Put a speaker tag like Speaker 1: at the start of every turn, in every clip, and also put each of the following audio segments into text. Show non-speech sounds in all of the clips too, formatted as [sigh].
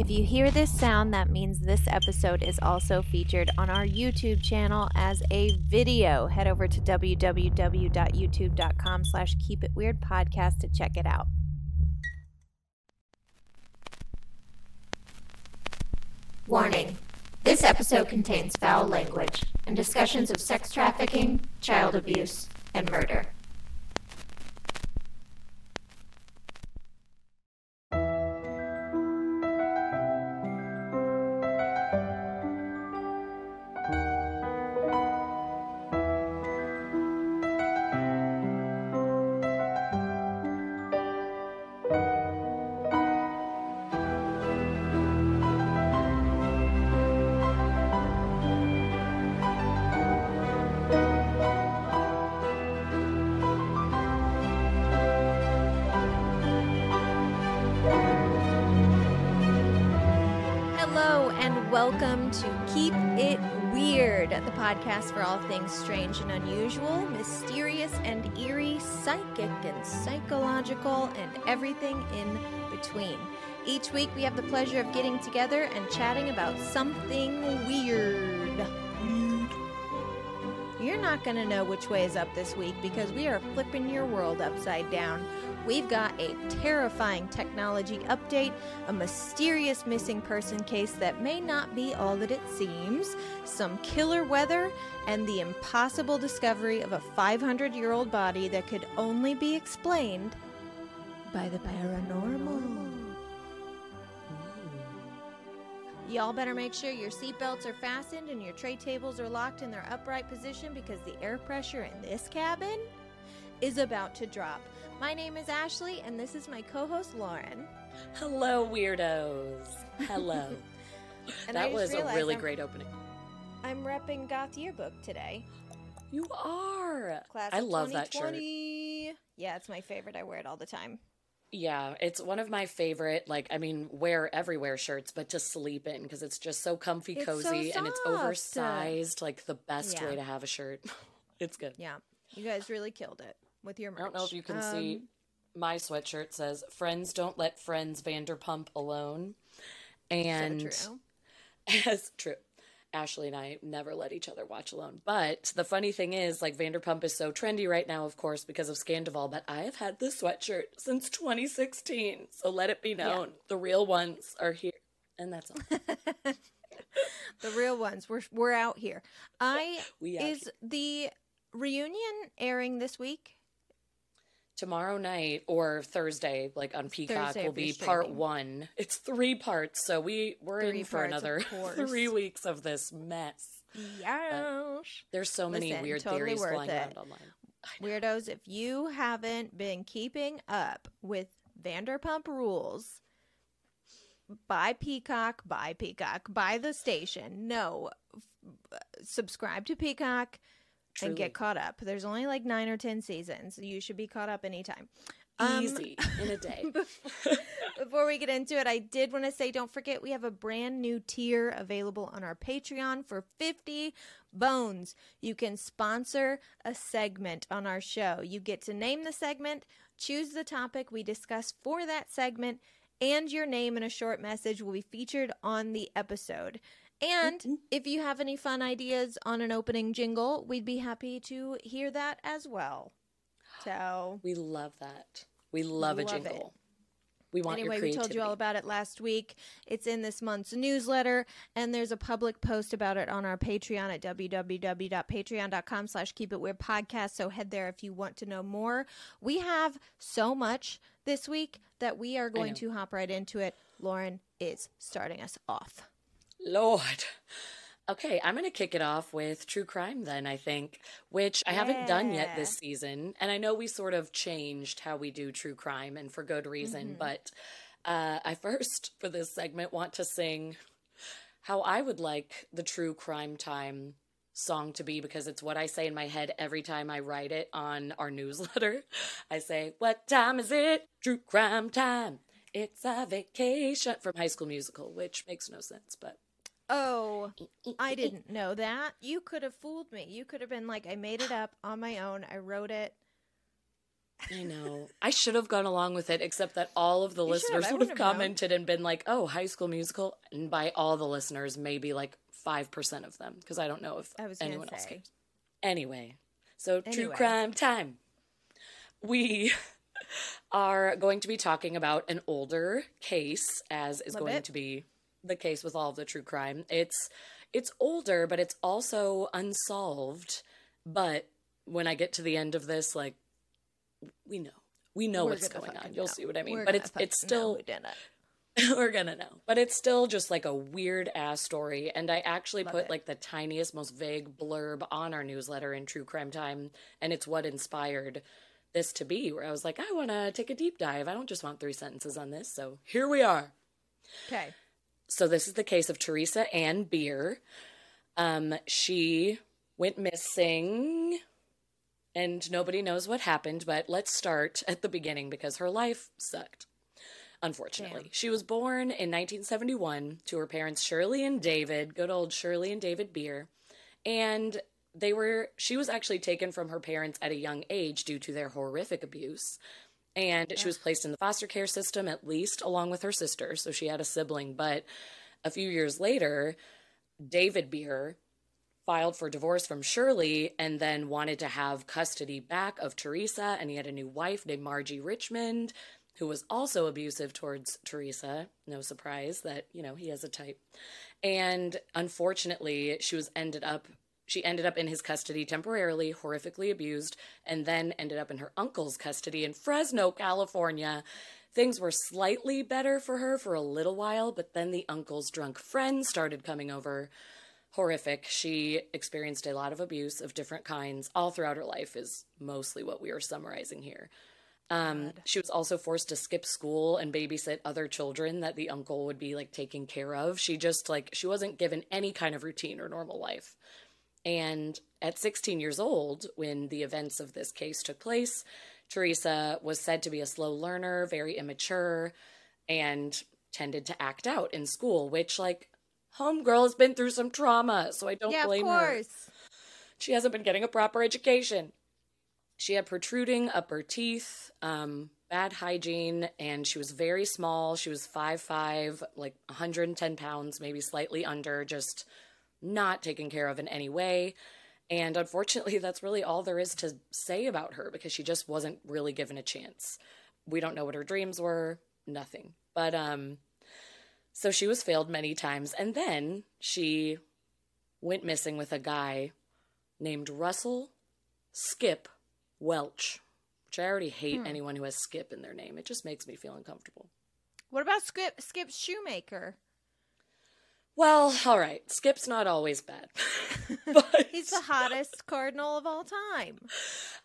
Speaker 1: If you hear this sound, that means this episode is also featured on our YouTube channel as a video. Head over to www.youtube.com slash keep it weird podcast to check it out.
Speaker 2: Warning. This episode contains foul language and discussions of sex trafficking, child abuse, and murder.
Speaker 1: Strange and unusual, mysterious and eerie, psychic and psychological, and everything in between. Each week, we have the pleasure of getting together and chatting about something weird. You're not going to know which way is up this week because we are flipping your world upside down. We've got a terrifying technology update, a mysterious missing person case that may not be all that it seems, some killer weather, and the impossible discovery of a 500 year old body that could only be explained by the paranormal. Y'all better make sure your seatbelts are fastened and your tray tables are locked in their upright position because the air pressure in this cabin is about to drop. My name is Ashley, and this is my co host Lauren.
Speaker 3: Hello, weirdos. Hello. [laughs] That was a really
Speaker 1: I'm-
Speaker 3: great opening.
Speaker 1: I'm repping Goth Yearbook today.
Speaker 3: You are.
Speaker 1: Class
Speaker 3: I
Speaker 1: of
Speaker 3: love that shirt.
Speaker 1: 2020. Yeah, it's my favorite. I wear it all the time.
Speaker 3: Yeah, it's one of my favorite, like, I mean, wear everywhere shirts, but to sleep in because it's just so comfy,
Speaker 1: It's so
Speaker 3: cozy, and it's oversized. Like, the best
Speaker 1: Yeah.
Speaker 3: way to have a shirt. [laughs] it's good.
Speaker 1: Yeah, you guys really killed it with your merch.
Speaker 3: I don't know if you can see
Speaker 1: Um,
Speaker 3: my sweatshirt says, Friends don't let friends Vanderpump alone. And
Speaker 1: so true. [laughs]
Speaker 3: as true. Ashley and I never let each other watch alone. But the funny thing is, like Vanderpump is so trendy right now, of course, because of Scandoval. But I have had this sweatshirt since 2016. So let it be known, the real ones are here. And that's all. [laughs]
Speaker 1: The real ones. We're we're out here. I
Speaker 3: We
Speaker 1: is the reunion airing this week.
Speaker 3: Tomorrow night or Thursday, like on Peacock,
Speaker 1: Thursday
Speaker 3: will be part
Speaker 1: streaming.
Speaker 3: one. It's three parts, so we we're
Speaker 1: Three
Speaker 3: in for
Speaker 1: parts,
Speaker 3: another [laughs] three weeks of this mess.
Speaker 1: Yes.
Speaker 3: There's so many
Speaker 1: Listen,
Speaker 3: weird
Speaker 1: totally
Speaker 3: theories flying
Speaker 1: it.
Speaker 3: around online.
Speaker 1: Weirdos, if you haven't been keeping up with Vanderpump Rules, buy Peacock, buy Peacock, buy the station. No, f- uh, subscribe to Peacock and get caught up. There's only like nine or ten seasons. You should be caught up anytime. Um,
Speaker 3: Easy in a day. [laughs]
Speaker 1: Before we get into it, I did want to say don't forget we have a brand new tier available on our Patreon for 50 bones. You can sponsor a segment on our show. You get to name the segment, choose the topic we discuss for that segment, and your name and a short message will be featured on the episode. And mm-hmm. if you have any fun ideas on an opening jingle, we'd be happy to hear that as well. So, [gasps]
Speaker 3: We love that. We love a
Speaker 1: Love it.
Speaker 3: jingle. We want
Speaker 1: anyway, we told you all about it last week. It's in this month's newsletter, and there's a public post about it on our Patreon at www.patreon.com slash keep it weird podcast. So head there if you want to know more. We have so much this week that we are going to hop right into it. Lauren is starting us off.
Speaker 3: Lord. Okay, I'm going to kick it off with true crime then, I think, which I haven't done yet this season. And I know we sort of changed how we do true crime and for good reason, but uh, I first, for this segment, want to sing how I would like the true crime time song to be because it's what I say in my head every time I write it on our newsletter. I say, What time is it? True crime time. It's a vacation from High School Musical, which makes no sense, but
Speaker 1: Oh, I didn't know that. You could have fooled me. You could have been like, I made it up on my own. I wrote it.
Speaker 3: I know. I should have gone along with it, except that all of the
Speaker 1: You
Speaker 3: listeners would have
Speaker 1: have known.
Speaker 3: commented and been like, "Oh, High School Musical," and by all the listeners, maybe like five percent of them, because I don't know if
Speaker 1: I was gonna
Speaker 3: anyone else cares. Anyway, so true crime time. We [laughs] are going to be talking about an older case, as is
Speaker 1: Love
Speaker 3: going
Speaker 1: it.
Speaker 3: to be the case with all of the true crime. It's it's older, but it's also unsolved. But when I get to the end of this, like we know. We know
Speaker 1: We're
Speaker 3: what's
Speaker 1: gonna
Speaker 3: on. You'll
Speaker 1: know.
Speaker 3: see what I mean.
Speaker 1: We're
Speaker 3: but it's it's still
Speaker 1: who did it.
Speaker 3: we're gonna know. But it's still just like a weird ass story. And I actually
Speaker 1: Love
Speaker 3: put
Speaker 1: it.
Speaker 3: like the tiniest, most vague blurb on our newsletter in True Crime Time. And it's what inspired this to be, where I was like, I wanna take a deep dive. I don't just want three sentences on this. So here we are.
Speaker 1: Okay.
Speaker 3: So this is the case of Theresa Ann Bier. Um, she went missing and nobody knows what happened, but let's start at the beginning because her life sucked. Unfortunately,
Speaker 1: Damn.
Speaker 3: she was born in 1971 to her parents Shirley and David, good old Shirley and David Bier, and they were she was actually taken from her parents at a young age due to their horrific abuse. And she was placed in the foster care system at least along with her sister, so she had a sibling, but a few years later, David Bier filed for divorce from Shirley and then wanted to have custody back of Theresa. And he had a new wife named Margie Richmond, who was also abusive towards Theresa. No surprise that, you know, he has a type. And unfortunately, she was ended up. She ended up in his custody temporarily, horrifically abused, and then ended up in her uncle's custody in Fresno, California. Things were slightly better for her for a little while, but then the uncle's drunk friends started coming over horrific. She experienced a lot of abuse of different kinds all throughout her life, is mostly what we are summarizing here. Um, she was also forced to skip school and babysit other children that the uncle would be like taking care of. She just like, she wasn't given any kind of routine or normal life. And at 16 years old, when the events of this case took place, Theresa was said to be a slow learner, very immature, and tended to act out in school, which, like, homegirl has been through some trauma, so I don't
Speaker 1: yeah, of
Speaker 3: blame her.
Speaker 1: course.
Speaker 3: She hasn't been getting a proper education. She had protruding upper teeth, um, bad hygiene, and she was very small. She was 5'5, like 110 pounds, maybe slightly under, just not taken care of in any way. And unfortunately, [laughs] that's really all there is to say about her because she just wasn't really given a chance. We don't know what her dreams were, nothing. But um so she was failed many times and then she went missing with a guy named Russell Skip Welch. Which I already hate anyone who has Skip in their name. It just makes me feel uncomfortable.
Speaker 1: What about Skip Skip Schumaker?
Speaker 3: Well, all right. Skip's not always bad. [laughs] but
Speaker 1: He's the hottest cardinal of all time.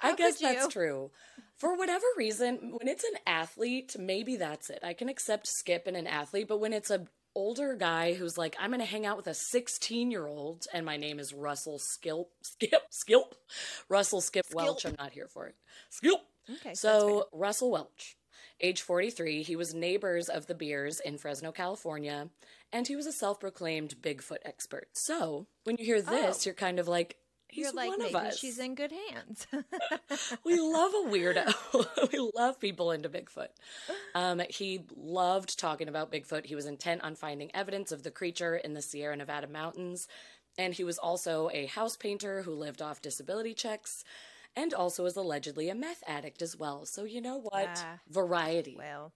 Speaker 3: I guess that's true. For whatever reason, when it's an athlete, maybe that's it. I can accept Skip in an athlete, but when it's a older guy who's like, I'm gonna hang out with a 16 year old, and my name is Russell Skilp, Skip, Skilp, Russell Skip Welch. I'm not here for it. Skilp.
Speaker 1: Okay,
Speaker 3: So Russell Welch, age 43, he was neighbors of the Biers in Fresno, California, and he was a self-proclaimed Bigfoot expert. So when you hear this,
Speaker 1: Oh.
Speaker 3: you're kind of like, he's
Speaker 1: You're like
Speaker 3: one
Speaker 1: maybe
Speaker 3: of us.
Speaker 1: she's in good hands. [laughs]
Speaker 3: we love a weirdo. [laughs] [laughs] we love people into Bigfoot. Um, he loved talking about Bigfoot. He was intent on finding evidence of the creature in the Sierra Nevada mountains. And he was also a house painter who lived off disability checks and also is allegedly a meth addict as well. So, you know what?
Speaker 1: Ah.
Speaker 3: Variety.
Speaker 1: well,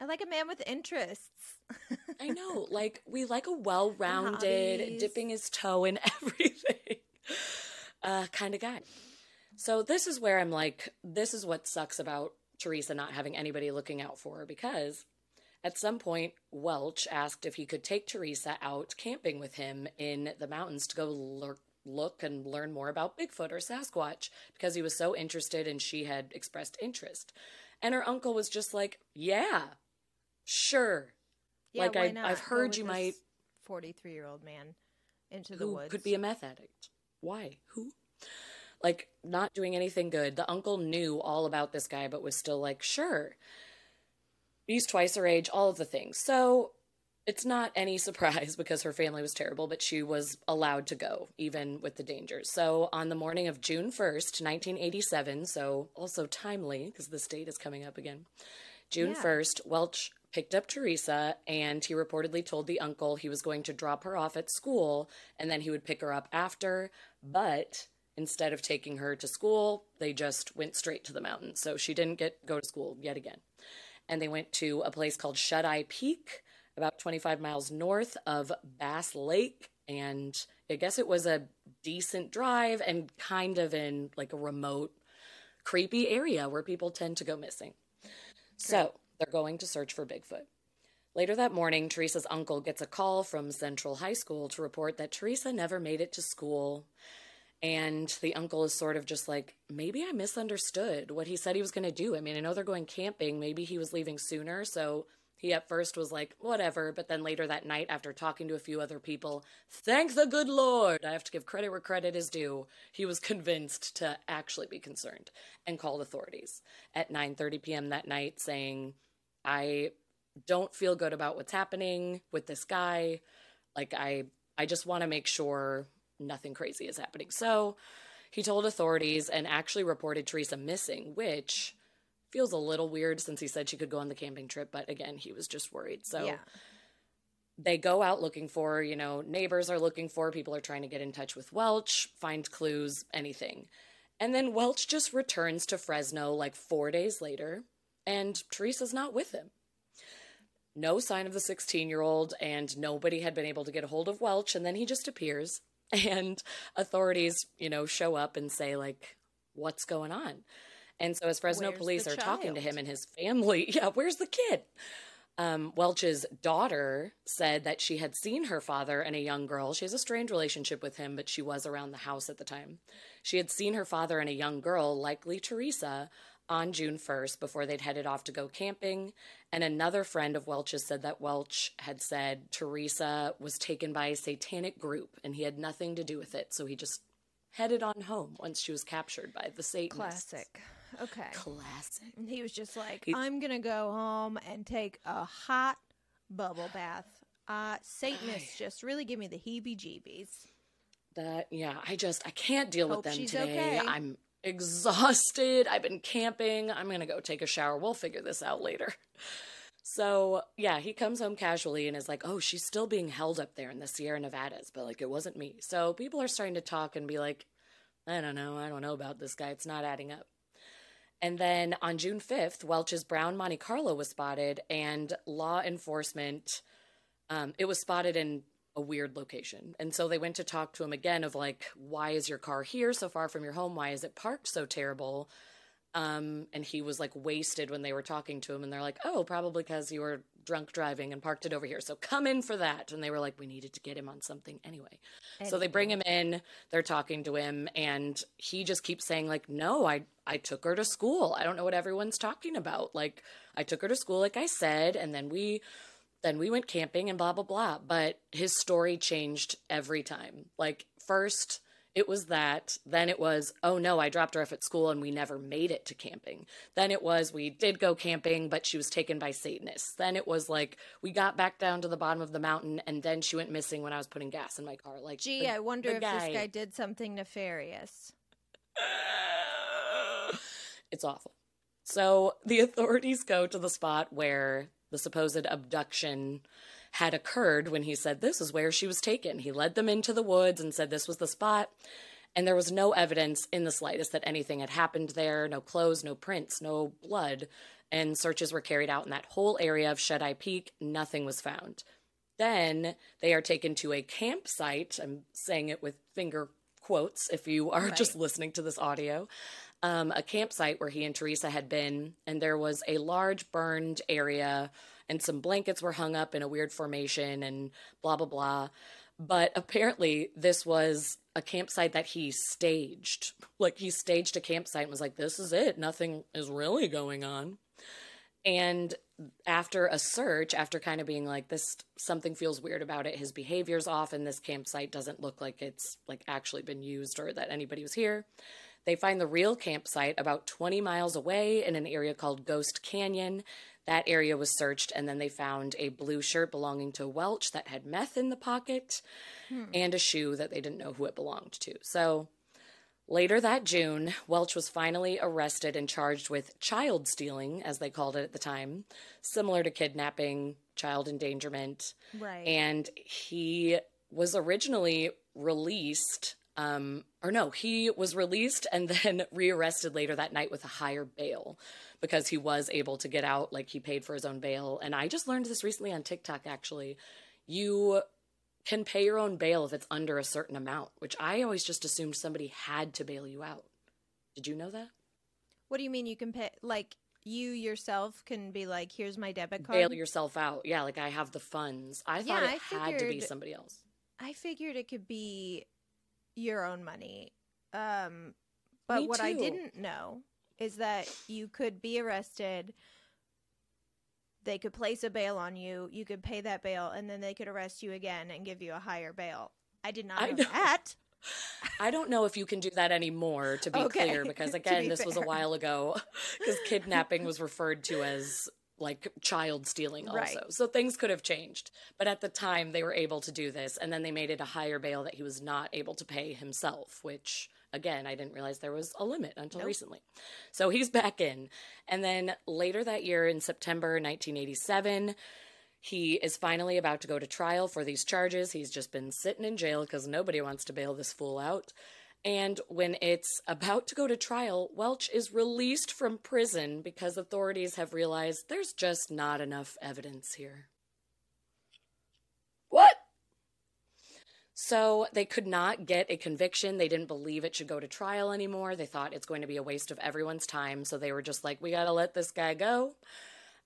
Speaker 1: I like a man with interests.
Speaker 3: I know. [laughs] Like, we like a well rounded, dipping his toe in [laughs] everything uh, kind of guy. So, this is where I'm like, this is what sucks about Theresa not having anybody looking out for her because at some point, Welch asked if he could take Theresa out camping with him in the mountains to go lurk. Look and learn more about Bigfoot or Sasquatch because he was so interested and she had expressed interest. And her uncle was just like, Yeah, sure.
Speaker 1: Yeah,
Speaker 3: Like,
Speaker 1: why
Speaker 3: I-
Speaker 1: not?
Speaker 3: I've heard you might-
Speaker 1: Forty-three-year-old man into the
Speaker 3: who
Speaker 1: woods.
Speaker 3: could be a meth addict. Why? Who? Like, not doing anything good. The uncle knew all about this guy, but was still like, sure. He's twice her age, all of the things. So it's not any surprise [laughs] because her family was terrible, but she was allowed to go, even with the dangers. So, on the morning of June 1st, 1987, so also timely because this date is coming up again, June yeah. 1st, Welch picked up Theresa and he reportedly told the uncle he was going to drop her off at school and then he would pick her up after. But instead of taking her to school, they just went straight to the mountains. So she didn't get go to school yet again. And they went to a place called Shut Eye Peak, about 25 miles north of Bass Lake. And I guess it was a decent drive and kind of in like a remote, creepy area where people tend to go missing. So they're going to search for Bigfoot. Later that morning, Theresa's uncle gets a call from Central High School to report that Theresa never made it to school. And the uncle is sort of just like, maybe I misunderstood what he said he was going to do. I mean, I know they're going camping. Maybe he was leaving sooner. So he at first was like, whatever. But then later that night, after talking to a few other people, thank the good Lord, I have to give credit where credit is due. He was convinced to actually be concerned and called authorities at 9:30 p.m. that night saying, I don't feel good about what's happening with this guy. Like I I just want to make sure nothing crazy is happening. So he told authorities and actually reported Theresa missing, which feels a little weird since he said she could go on the camping trip, but again, he was just worried. So yeah. they go out looking for, you know, neighbors are looking for, people are trying to get in touch with Welch, find clues, anything. And then Welch just returns to Fresno like 4 days later and Theresa's not with him. No sign of the 16 year old, and nobody had been able to get a hold of Welch, and then he just appears. [laughs] And authorities, you know, show up and say, like, what's going on? And so, as Fresno where's police are child? talking to him and his family, [laughs] yeah, where's the kid? Um, Welch's daughter said that she had seen her father and a young girl. She has a strange relationship with him, but she was around the house at the time. She had seen her father and a young girl, likely Theresa, on June 1st before they'd headed off to go camping. And another friend of Welch's said that Welch had said Theresa was taken by a satanic group and he had nothing to do with it. So he just headed on home once she was captured by the Satanists.
Speaker 1: Classic. Okay.
Speaker 3: Classic.
Speaker 1: He was just like, he, I'm going to go home and take a hot bubble bath. Uh, Satanists just really give me the heebie jeebies.
Speaker 3: That, yeah, I just, I can't deal Hope with them today. Okay. I'm exhausted. I've been camping. I'm going to go take a shower. We'll figure this out later. So, yeah, he comes home casually and is like, oh, she's still being held up there in the Sierra Nevadas, but like it wasn't me. So people are starting to talk and be like, I don't know. I don't know about this guy. It's not adding up. And then on June 5th, Welch's brown Monte Carlo was spotted, and law enforcement, um, it was spotted in a weird location. And so they went to talk to him again of like, why is your car here so far from your home? Why is it parked so terrible? Um, and he was like wasted when they were talking to him, and they're like, oh, probably because you were drunk driving and parked it over here. So come in for that. And they were like, we needed to get him on something anyway. anyway. So they bring him in, they're talking to him, and he just keeps saying, like, no, I I took her to school. I don't know what everyone's talking about. Like, I took her to school, like I said, and then we then we went camping and blah blah blah but his story changed every time like first it was that then it was oh no i dropped her off at school and we never made it to camping. Then it was we did go camping but she was taken by satanists. Then it was like we got back down to the bottom of the mountain and then she went missing when i was putting gas in my car. Like
Speaker 1: gee the, i wonder if guy. this guy did something nefarious. [laughs]
Speaker 3: It's awful. So the authorities go to the spot where the supposed abduction had occurred when he said this is where she was taken. He led them into the woods and said this was the spot. And there was no evidence in the slightest that anything had happened there no clothes, no prints, no blood. And searches were carried out in that whole area of Shut Eye Peak. Nothing was found. Then they are taken to a campsite. I'm saying it with finger quotes if you are right. just listening to this audio um, a campsite where he and Theresa had been, and there was a large burned area, and some blankets were hung up in a weird formation, and blah, blah, blah. But apparently, this was a campsite that he staged. Like, he staged a campsite and was like, this is it. Nothing is really going on. And after a search, after kind of being like, this, something feels weird about it, his behavior's off, and this campsite doesn't look like it's like actually been used or that anybody was here they find the real campsite about 20 miles away in an area called Ghost Canyon. That area was searched, and then they found a blue shirt belonging to Welch that had meth in the pocket hmm. and a shoe that they didn't know who it belonged to. So later that June, Welch was finally arrested and charged with child stealing, as they called it at the time, similar to kidnapping, child endangerment.
Speaker 1: Right.
Speaker 3: And he was originally released um, or no, he was released and then [laughs] rearrested later that night with a higher bail because he was able to get out. Like he paid for his own bail. And I just learned this recently on TikTok, actually. You can pay your own bail if it's under a certain amount, which I always just assumed somebody had to bail you out. Did you know that?
Speaker 1: What do you mean you can pay? Like you yourself can be like, here's my debit card.
Speaker 3: Bail yourself out. Yeah, like I have the funds. I thought yeah, it I had to be somebody else.
Speaker 1: I figured it could be your own money. Um, but Me what too. I didn't know is that you could be arrested. They could place a bail on you. You could pay that bail, and then they could arrest you again and give you a higher bail. I did not know, know. that.
Speaker 3: I don't know if you can do that anymore, to be okay. clear, [laughs] because again, this fair. was a while ago, because kidnapping was referred to as like child stealing also. Right. So things could have changed. But at the time they were able to do this and then they made it a higher bail that he was not able to pay himself, which again, I didn't realize there was a limit until nope. recently. So he's back in. And then later that year in September 1987, he is finally about to go to trial for these charges. He's just been sitting in jail because nobody wants to bail this fool out. And when it's about to go to trial, Welch is released from prison because authorities have realized there's just not enough evidence here. What? So they could not get a conviction. They didn't believe it should go to trial anymore. They thought it's going to be a waste of everyone's time. So they were just like, we got to let this guy go.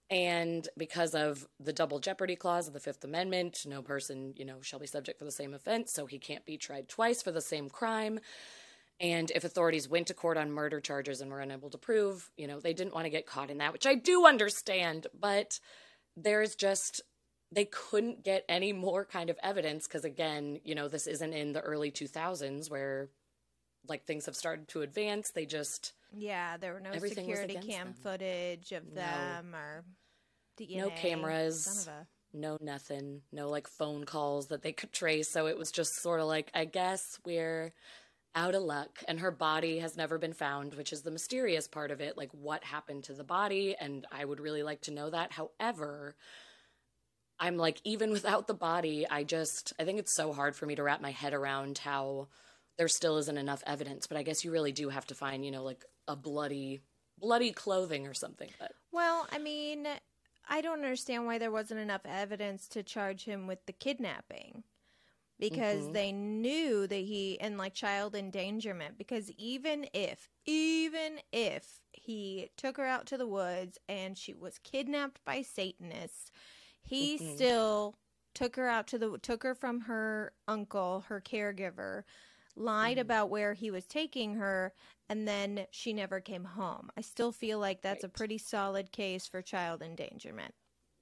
Speaker 3: And because of the double jeopardy clause of the Fifth Amendment, no person, you know, shall be subject for the same offense, so he can't be tried twice for the same crime. And if authorities went to court on murder charges and were unable to prove, you know, they didn't want to get caught in that, which I do understand, but there's just they couldn't get any more kind of evidence because again, you know, this isn't in the early 2000s where like things have started to advance. They just
Speaker 1: yeah, there were no security cam them. footage of no. them or DNA.
Speaker 3: No cameras. No nothing. No like phone calls that they could trace. So it was just sort of like, I guess we're out of luck. And her body has never been found, which is the mysterious part of it. Like what happened to the body. And I would really like to know that. However, I'm like, even [laughs] without the body, I just, I think it's so hard for me to wrap my head around how there still isn't enough evidence. But I guess you really do have to find, you know, like a bloody bloody clothing or something. But
Speaker 1: well, I mean, I don't understand why there wasn't enough evidence to charge him with the kidnapping because mm-hmm. they knew that he and like child endangerment because even if even if he took her out to the woods and she was kidnapped by satanists he mm-hmm. still took her out to the took her from her uncle her caregiver lied mm-hmm. about where he was taking her and then she never came home. I still feel like that's right. a pretty solid case for child endangerment.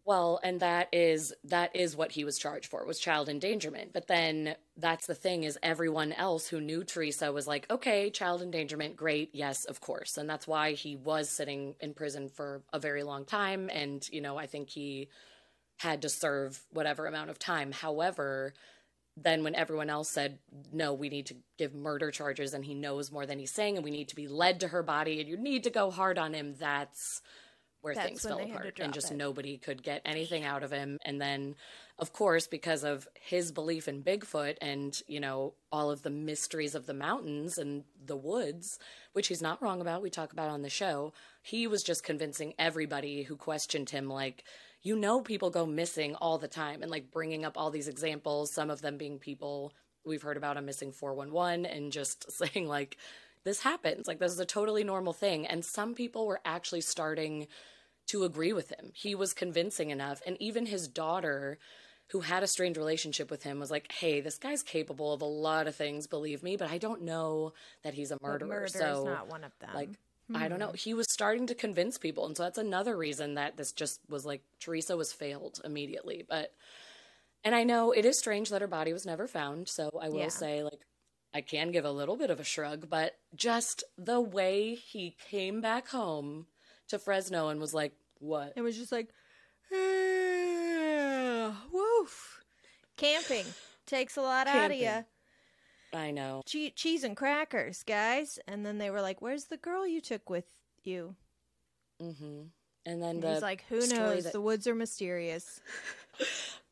Speaker 3: Well, and that is that is what he was charged for was child endangerment. But then that's the thing is everyone else who knew Theresa was like, "Okay, child endangerment, great. Yes, of course." And that's why he was sitting in prison for a very long time and, you know, I think he had to serve whatever amount of time. However, then when everyone else said no we need to give murder charges and he knows more than he's saying and we need to be led to her body and you need to go hard on him that's where that's things fell apart and just it. nobody could get anything out of him and then of course because of his belief in bigfoot and you know all of the mysteries of the mountains and the woods which he's not wrong about we talk about on the show he was just convincing everybody who questioned him like you know people go missing all the time and like bringing up all these examples some of them being people we've heard about a missing 411 and just [laughs] saying like this happens like this is a totally normal thing. And some people were actually starting to agree with him. He was convincing enough. And even his daughter who had a strange relationship with him was like hey this guy's capable of a lot of things believe me but i don't know that he's a murderer. So he's
Speaker 1: not one of them.
Speaker 3: like Hmm. I don't know. He was starting to convince people. And so that's another reason that this just was like Theresa was failed immediately. But, and I know it is strange that her body was never found. So I will yeah. say, like, I can give a little bit of a shrug, but just the way he came back home to Fresno and was like, What?
Speaker 1: It was just like, woof. Camping takes a lot out of you.
Speaker 3: I know.
Speaker 1: Che- cheese and crackers, guys. And then they were like, "Where's the girl you took with you?"
Speaker 3: Mm-hmm. And then
Speaker 1: And
Speaker 3: the
Speaker 1: he's like, "Who knows?
Speaker 3: that-
Speaker 1: The woods are mysterious." [laughs]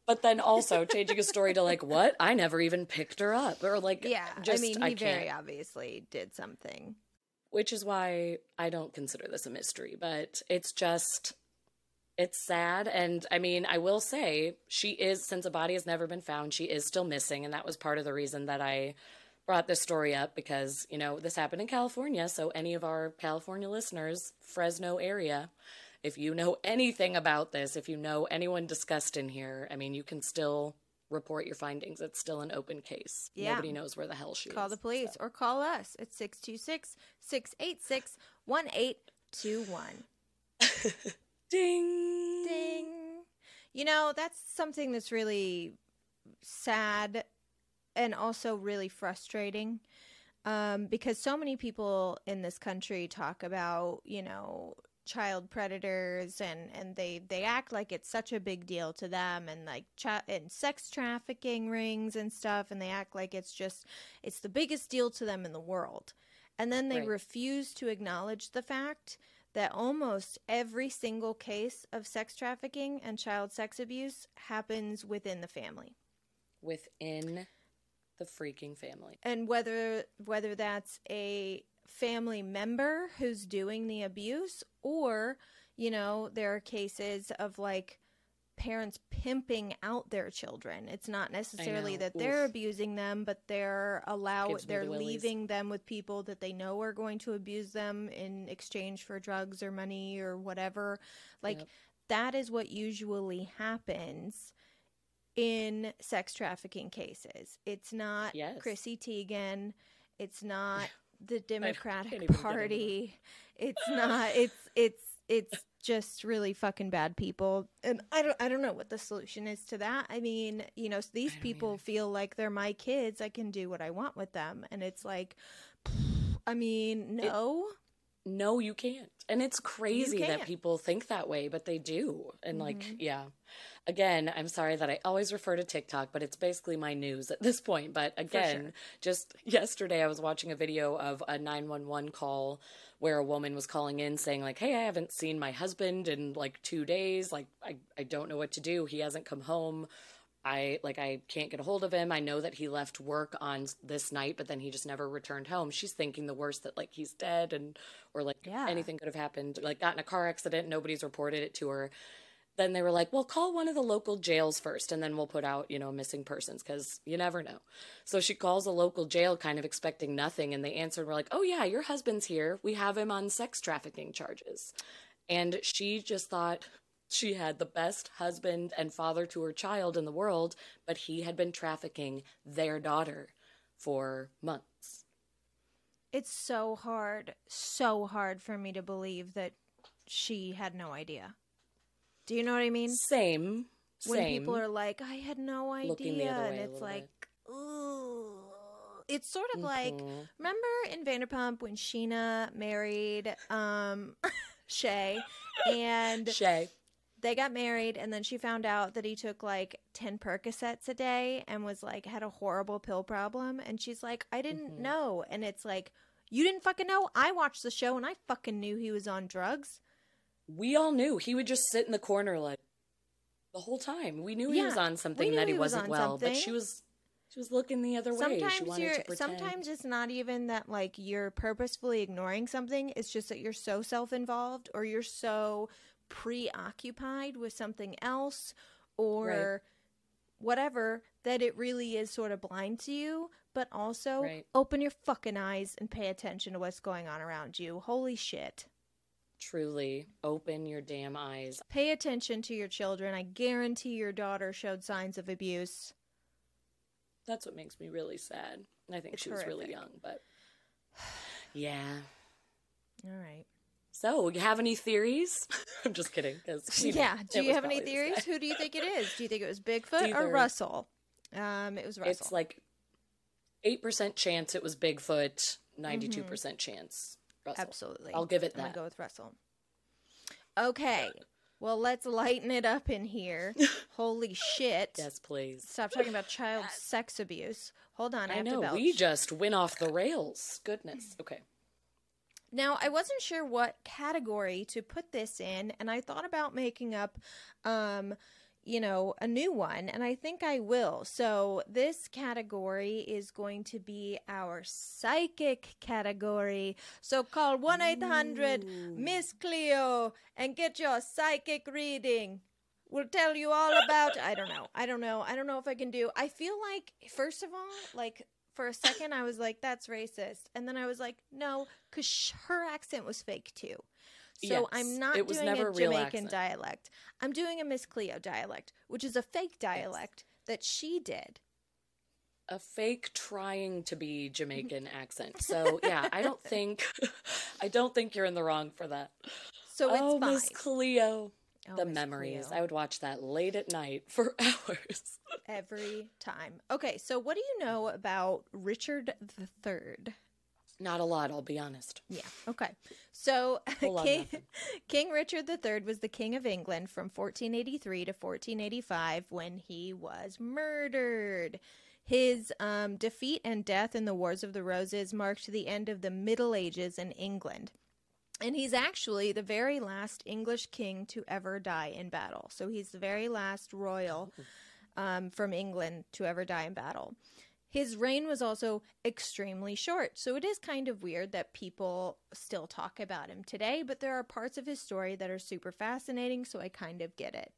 Speaker 3: But then also changing a story to like, what? I never even picked her up, or like,
Speaker 1: Yeah,
Speaker 3: just,
Speaker 1: I mean, he
Speaker 3: I
Speaker 1: very obviously did something.
Speaker 3: Which is why I don't consider this a mystery, but it's just, it's sad. And I mean, I will say she is, since a body has never been found, she is still missing, and that was part of the reason that I brought this story up because you know this happened in California. So any of our California listeners, Fresno area. If you know anything about this, if you know anyone discussed in here, I mean, you can still report your findings. It's still an open case.
Speaker 1: Yeah.
Speaker 3: Nobody knows where the hell she is.
Speaker 1: Call the police
Speaker 3: so.
Speaker 1: or call us at 626 686 1821. [laughs]
Speaker 3: Ding.
Speaker 1: Ding. You know, that's something that's really sad and also really frustrating um, because so many people in this country talk about, you know, child predators and and they they act like it's such a big deal to them and like cha- and sex trafficking rings and stuff and they act like it's just it's the biggest deal to them in the world and then they
Speaker 3: Right.
Speaker 1: refuse to acknowledge the fact that almost every single case of sex trafficking and child sex abuse happens within the family
Speaker 3: Within the freaking family.
Speaker 1: and whether whether that's a family member who's doing the abuse or you know there are cases of like parents pimping out their children it's not necessarily that they're
Speaker 3: Oof.
Speaker 1: abusing them but they're allow they're
Speaker 3: the
Speaker 1: leaving them with people that they know are going to abuse them in exchange for drugs or money or whatever like
Speaker 3: Yep.
Speaker 1: that is what usually happens in sex trafficking cases. It's not
Speaker 3: Yes.
Speaker 1: Chrissy Teigen. It's not [laughs] the Democratic
Speaker 3: even get into
Speaker 1: Party. It's not. It's it's it's just really fucking bad people. And I don't I don't know what the solution is to that. I mean, you know, these people
Speaker 3: either.
Speaker 1: feel like they're my kids. I can do what I want with them, and it's like, [sniffs] I mean, no.
Speaker 3: No, you can't. And it's crazy that people think that way, but they do. And like,
Speaker 1: Mhm.
Speaker 3: yeah. Again, I'm sorry that I always refer to TikTok, but it's basically my news at this point. But again,
Speaker 1: sure.
Speaker 3: just yesterday I was watching a video of a 911 call where a woman was calling in saying like, "Hey, I haven't seen my husband in like 2 days. Like I I don't know what to do. He hasn't come home." I like I can't get a hold of him. I know that he left work on this night, but then he just never returned home. She's thinking the worst that like he's dead and or like
Speaker 1: Yeah.
Speaker 3: anything could have happened. Like got in a car accident, nobody's reported it to her. Then they were like, "Well, call one of the local jails first and then we'll put out, you know, missing persons cuz you never know." So she calls a local jail kind of expecting nothing and they answered were like, "Oh yeah, your husband's here. We have him on sex trafficking charges." And she just thought she had the best husband and father to her child in the world, but he had been trafficking their daughter for months.
Speaker 1: It's so hard, so hard for me to believe that she had no idea. Do you know what I mean?
Speaker 3: Same.
Speaker 1: when
Speaker 3: same.
Speaker 1: people are like, "I had no idea," and it's like, ooh, it's sort of like
Speaker 3: Mhm.
Speaker 1: remember in Vanderpump when Scheana married um [laughs] Shay, and
Speaker 3: Shay.
Speaker 1: they got married, and then she found out that he took like ten Percocets a day and was like had a horrible pill problem, and she's like, "I didn't
Speaker 3: Mhm.
Speaker 1: know," and it's like. You didn't fucking know. I watched the show and I fucking knew he was on drugs.
Speaker 3: We all knew he would just sit in the corner like the whole time. We knew he was on something that he,
Speaker 1: he was
Speaker 3: wasn't
Speaker 1: on
Speaker 3: well, but she was she was looking the other way. She
Speaker 1: sometimes
Speaker 3: wanted
Speaker 1: you're
Speaker 3: to pretend.
Speaker 1: sometimes it's not even that like you're purposefully ignoring something it's just that you're so self-involved or you're so preoccupied with something else or whatever that it really is sort of blind to you but also
Speaker 3: Right.
Speaker 1: open your fucking eyes and pay attention to what's going on around you holy shit
Speaker 3: Truly, open your damn eyes.
Speaker 1: pay attention to your children i guarantee your daughter showed signs of abuse
Speaker 3: That's what makes me really sad. I think
Speaker 1: It's
Speaker 3: she was really young, but [sighs] yeah.
Speaker 1: all right
Speaker 3: So, you have any theories? [laughs] I'm just kidding. You [laughs] know,
Speaker 1: yeah. Do you have any theories? Who do you think it is? Do you think it was Bigfoot or Russell? Um, it was Russell.
Speaker 3: It's like 8% chance it was Bigfoot, 92% chance Russell.
Speaker 1: Absolutely.
Speaker 3: I'll give it
Speaker 1: I'm
Speaker 3: that.
Speaker 1: gonna go with Russell. Okay. Well, let's lighten it up in here. [laughs] Holy shit.
Speaker 3: Yes, please.
Speaker 1: Stop talking about [gasps] child sex abuse. Hold on, I,
Speaker 3: I
Speaker 1: have to
Speaker 3: know.
Speaker 1: belch.
Speaker 3: We just went off the rails. Goodness. [clears throat] Okay.
Speaker 1: Now, I wasn't sure what category to put this in, and I thought about making up, um, you know, a new one, and I think I will. So, this category is going to be our psychic category. So, call 1 800 Miss Cleo and get your psychic reading. We'll tell you all about. I don't know. I don't know. I don't know if I can do. I feel like, first of all, like for a second, I was like, "That's racist," and then I was like, "No," because her accent was fake too. So
Speaker 3: Yes,
Speaker 1: I'm not
Speaker 3: it
Speaker 1: doing a Jamaican
Speaker 3: accent.
Speaker 1: dialect. I'm doing a Miss Cleo dialect, which is a fake dialect that she did.
Speaker 3: A fake trying to be Jamaican [laughs] accent. So yeah, I don't [laughs] think [laughs] I don't think you're in the wrong for that.
Speaker 1: So it's
Speaker 3: oh. Miss Cleo.
Speaker 1: Oh,
Speaker 3: the
Speaker 1: Miss
Speaker 3: memories.
Speaker 1: Cleo.
Speaker 3: I would watch that late at night for hours.
Speaker 1: Every time. Okay, so what do you know about Richard the Third?
Speaker 3: Not a lot, I'll be honest.
Speaker 1: Yeah. Okay. So King. [laughs] King Richard III was the king of England from 1483 to 1485 when he was murdered. His um, defeat and death in the Wars of the Roses marked the end of the Middle Ages in England. And he's actually the very last English king to ever die in battle. So he's the very last royal [laughs] um, from England to ever die in battle. His reign was also extremely short, so it is kind of weird that people still talk about him today, but there are parts of his story that are super fascinating, so I kind of get it.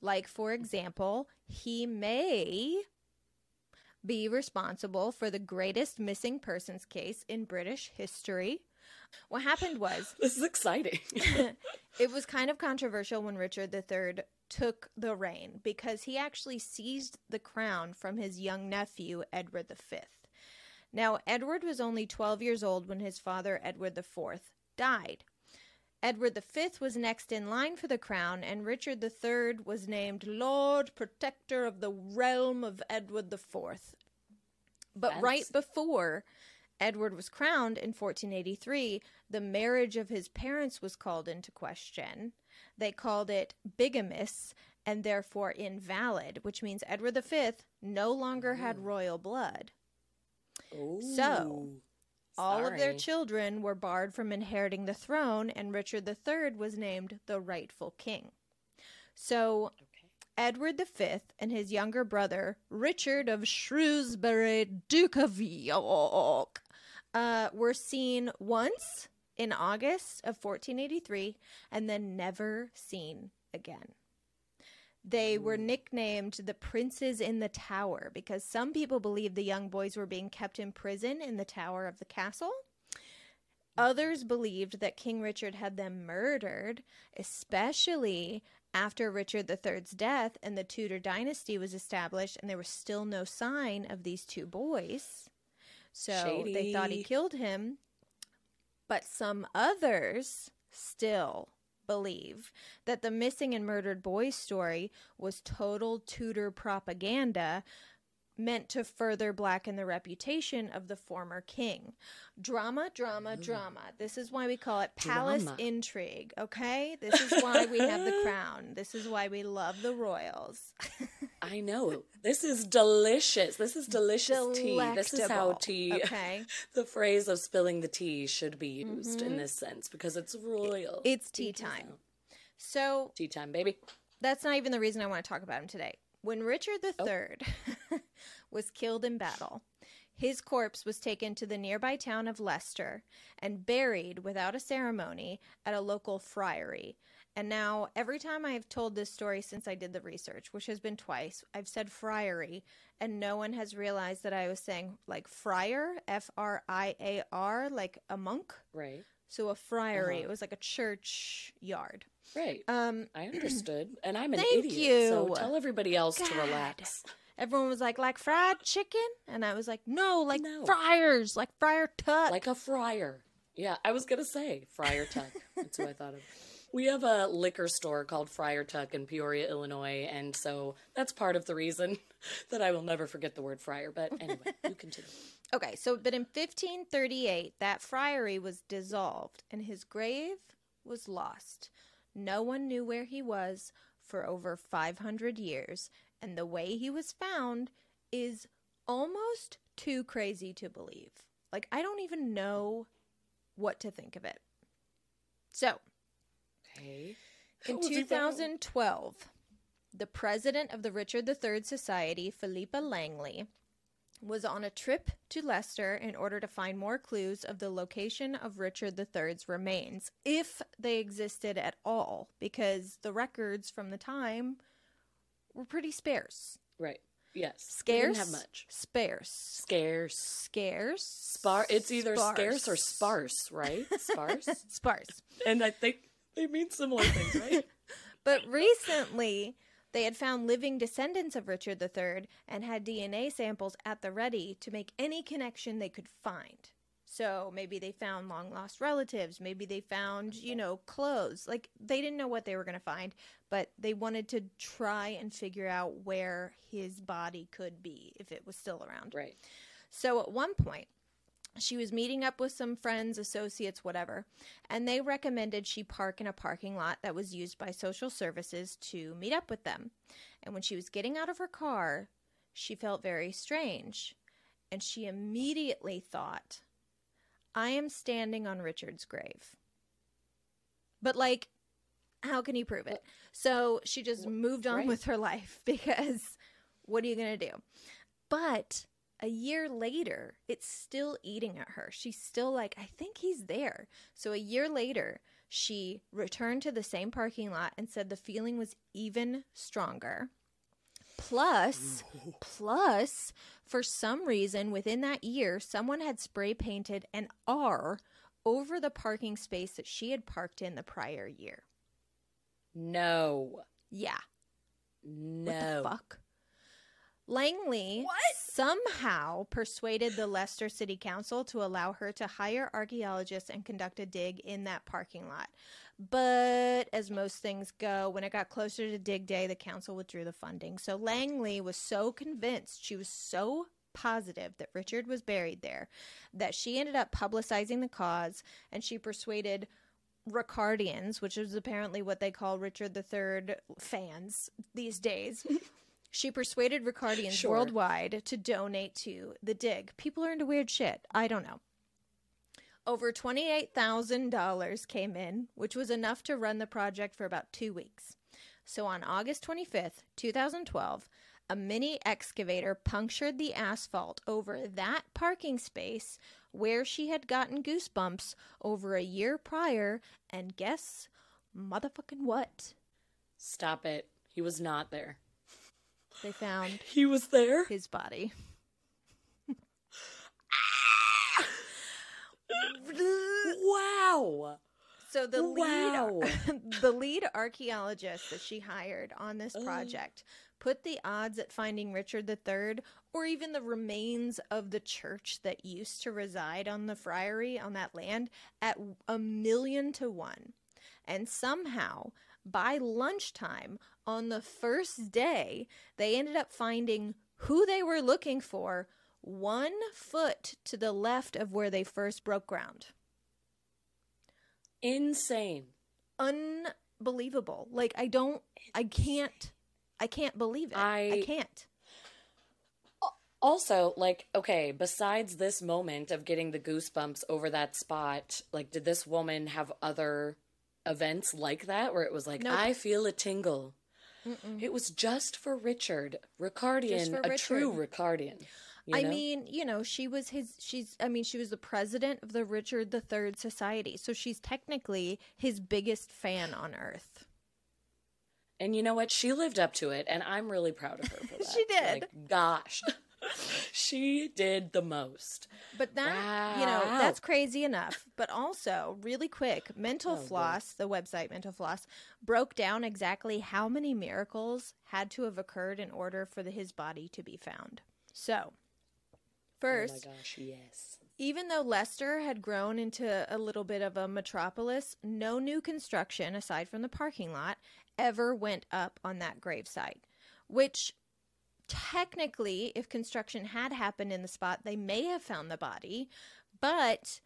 Speaker 1: Like, for example, he may be responsible for the greatest missing persons case in British history. What happened was [laughs]
Speaker 3: This is exciting. [laughs]
Speaker 1: it was kind of controversial when Richard III took the reign because he actually seized the crown from his young nephew, Edward V. Now, Edward was only 12 years old when his father, Edward IV, died. Edward V was next in line for the crown, and Richard III was named Lord Protector of the realm of Edward IV. But right before Edward was crowned in 1483, the marriage of his parents was called into question. They called it bigamous and therefore invalid, which means Edward V no longer had royal blood.
Speaker 3: Ooh,
Speaker 1: All of their children were barred from inheriting the throne, and Richard III was named the rightful king. So
Speaker 3: Okay.
Speaker 1: Edward V and his younger brother, Richard of Shrewsbury, Duke of York, uh, were seen once in August of 1483 and then never seen again. They were nicknamed the Princes in the Tower because some people believed the young boys were being kept in prison in the tower of the castle. Others believed that King Richard had them murdered, especially after Richard III's death and the Tudor dynasty was established, and there was still no sign of these two boys. So they thought he killed him. But some others still believe that the missing and murdered boys story was total Tudor propaganda meant to further blacken the reputation of the former king. Drama, drama, drama. This is why we call it palace
Speaker 3: Drama.
Speaker 1: intrigue, okay? This is why we have the [laughs] crown. This is why we love the royals. [laughs]
Speaker 3: I know. This is delicious. This is delicious tea. This is how tea, [laughs]
Speaker 1: okay?
Speaker 3: the phrase of spilling the tea should be used in this sense because it's royal.
Speaker 1: Mm-hmm. It's tea time. So
Speaker 3: Tea time, baby.
Speaker 1: that's not even the reason I want to talk about him today. When Richard III [laughs] was killed in battle, his corpse was taken to the nearby town of Leicester and buried without a ceremony at a local friary. And now, every time I have told this story since I did the research, which has been twice, I've said friary, and no one has realized that I was saying like friar, F R I A R, like a monk.
Speaker 3: Right.
Speaker 1: So a friary,
Speaker 3: Uh-huh.
Speaker 1: it was like a church yard.
Speaker 3: Right.
Speaker 1: Um,
Speaker 3: I understood. And I'm an
Speaker 1: Thank
Speaker 3: idiot. So
Speaker 1: you.
Speaker 3: tell everybody else to relax.
Speaker 1: Everyone was like, like fried chicken? And I was like, no, like
Speaker 3: No.
Speaker 1: friars, like Friar Tuck.
Speaker 3: Like a friar. Yeah, I was gonna say Friar Tuck. That's who I thought of. We have a liquor store called Friar Tuck in Peoria, Illinois, and so that's part of the reason [laughs] that I will never forget the word friar. But anyway, [laughs] you continue.
Speaker 1: okay, so but in 1538, that friary was dissolved and his grave was lost. No one knew where he was for over 500 years, and the way he was found is almost too crazy to believe. Like, I don't even know what to think of it. So,
Speaker 3: Okay.
Speaker 1: in
Speaker 3: How was he found?
Speaker 1: 2012, the president of the Richard III Society, Philippa Langley, was on a trip to Leicester in order to find more clues of the location of Richard III's remains, if they existed at all, because the records from the time were pretty sparse.
Speaker 3: Right. Yes.
Speaker 1: Scarce,
Speaker 3: Didn't have much.
Speaker 1: sparse,
Speaker 3: Scarce.
Speaker 1: scarce,
Speaker 3: Spar. It's either scarce or sparse, right? [laughs] Sparse.
Speaker 1: sparse.
Speaker 3: and I think they mean similar things, right? [laughs]
Speaker 1: But recently, they had found living descendants of Richard III and had DNA samples at the ready to make any connection they could find. So maybe they found long lost relatives, maybe they found, you know, clothes. Like they didn't know what they were going to find, but they wanted to try and figure out where his body could be if it was still around.
Speaker 3: right.
Speaker 1: So at one point, she was meeting up with some friends, associates, whatever, and they recommended she park in a parking lot that was used by social services to meet up with them. And when she was getting out of her car, she felt very strange. And she immediately thought, I am standing on Richard's grave. But, like, how can you prove it? So she just moved on
Speaker 3: right.
Speaker 1: with her life [laughs] because what are you going to do? But a year later, it's still eating at her. She's still like, I think he's there. So a year later, she returned to the same parking lot and said the feeling was even stronger. Plus, plus, for some reason within that year, someone had spray painted an R over the parking space that she had parked in the prior year.
Speaker 3: No.
Speaker 1: Yeah.
Speaker 3: No.
Speaker 1: What the fuck? Langley somehow persuaded the Leicester City Council to allow her to hire archaeologists and conduct a dig in that parking lot. But as most things go, when it got closer to dig day, the council withdrew the funding. So Langley was so convinced, she was so positive that Richard was buried there, that she ended up publicizing the cause and she persuaded Ricardians, which is apparently what they call Richard III fans these days. She persuaded Ricardians
Speaker 3: Sure.
Speaker 1: worldwide to donate to the dig. People are into weird shit. I don't know. Over $28,000 came in, which was enough to run the project for about two weeks. So on August 25th, 2012, a mini excavator punctured the asphalt over that parking space where she had gotten goosebumps over a year prior. And guess motherfucking what?
Speaker 3: Stop it. He was not there.
Speaker 1: They found
Speaker 3: He was there?
Speaker 1: his body.
Speaker 3: Wow.
Speaker 1: So the
Speaker 3: Wow.
Speaker 1: lead [laughs] the lead archaeologist that she hired on this uh-huh. project put the odds at finding Richard III or even the remains of the church that used to reside on the friary on that land at a million to one. And somehow by lunchtime on the first day, they ended up finding who they were looking for one foot to the left of where they first broke ground.
Speaker 3: Insane.
Speaker 1: unbelievable. Like I don't I can't I can't believe it. I,
Speaker 3: I-
Speaker 1: can't.
Speaker 3: Also, like, okay, besides this moment of getting the goosebumps over that spot, like, did this woman have other events like that where it was like,
Speaker 1: Nope.
Speaker 3: I feel a tingle? It was just for Richard. Ricardian,
Speaker 1: for
Speaker 3: a true Ricardian. you
Speaker 1: I mean, you know, she was his she's I mean, she was the president of the Richard III Society. So she's technically his biggest fan on earth.
Speaker 3: And you know what? She lived up to it, and I'm really proud of her for [laughs] that.
Speaker 1: She did.
Speaker 3: Like, gosh, [laughs] [laughs] she did the most.
Speaker 1: But that, you know, that's crazy enough. But also, really quick, Mental
Speaker 3: Oh.
Speaker 1: Floss, the website Mental Floss, broke down exactly how many miracles had to have occurred in order for the, his body to be found. So, oh first,
Speaker 3: oh gosh, yes.
Speaker 1: Even though Leicester had grown into a little bit of a metropolis, no new construction, aside from the parking lot, ever went up on that gravesite. Which, technically, if construction had happened in the spot, they may have found the body, but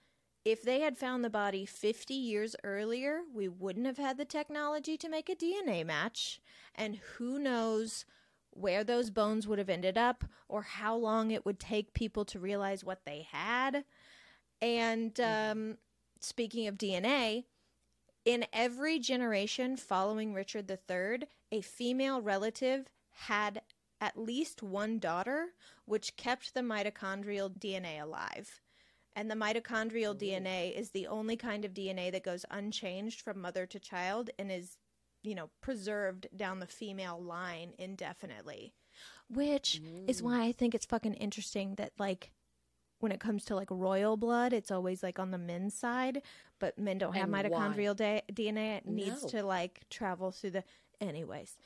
Speaker 1: if they had found the body 50 years earlier, we wouldn't have had the technology to make a DNA match. And who knows where those bones would have ended up or how long it would take people to realize what they had. And um, speaking of DNA, in every generation following Richard III, a female relative had at least one daughter, which kept the mitochondrial DNA alive. And the mitochondrial DNA is the only kind of DNA that goes unchanged from mother to child and is, you know, preserved down the female line indefinitely. Which is why I think it's fucking interesting that, like, when it comes to like royal blood, it's always like on the men's side, but men don't have and mitochondrial da- DNA. It needs no. to like travel through the. Anyways.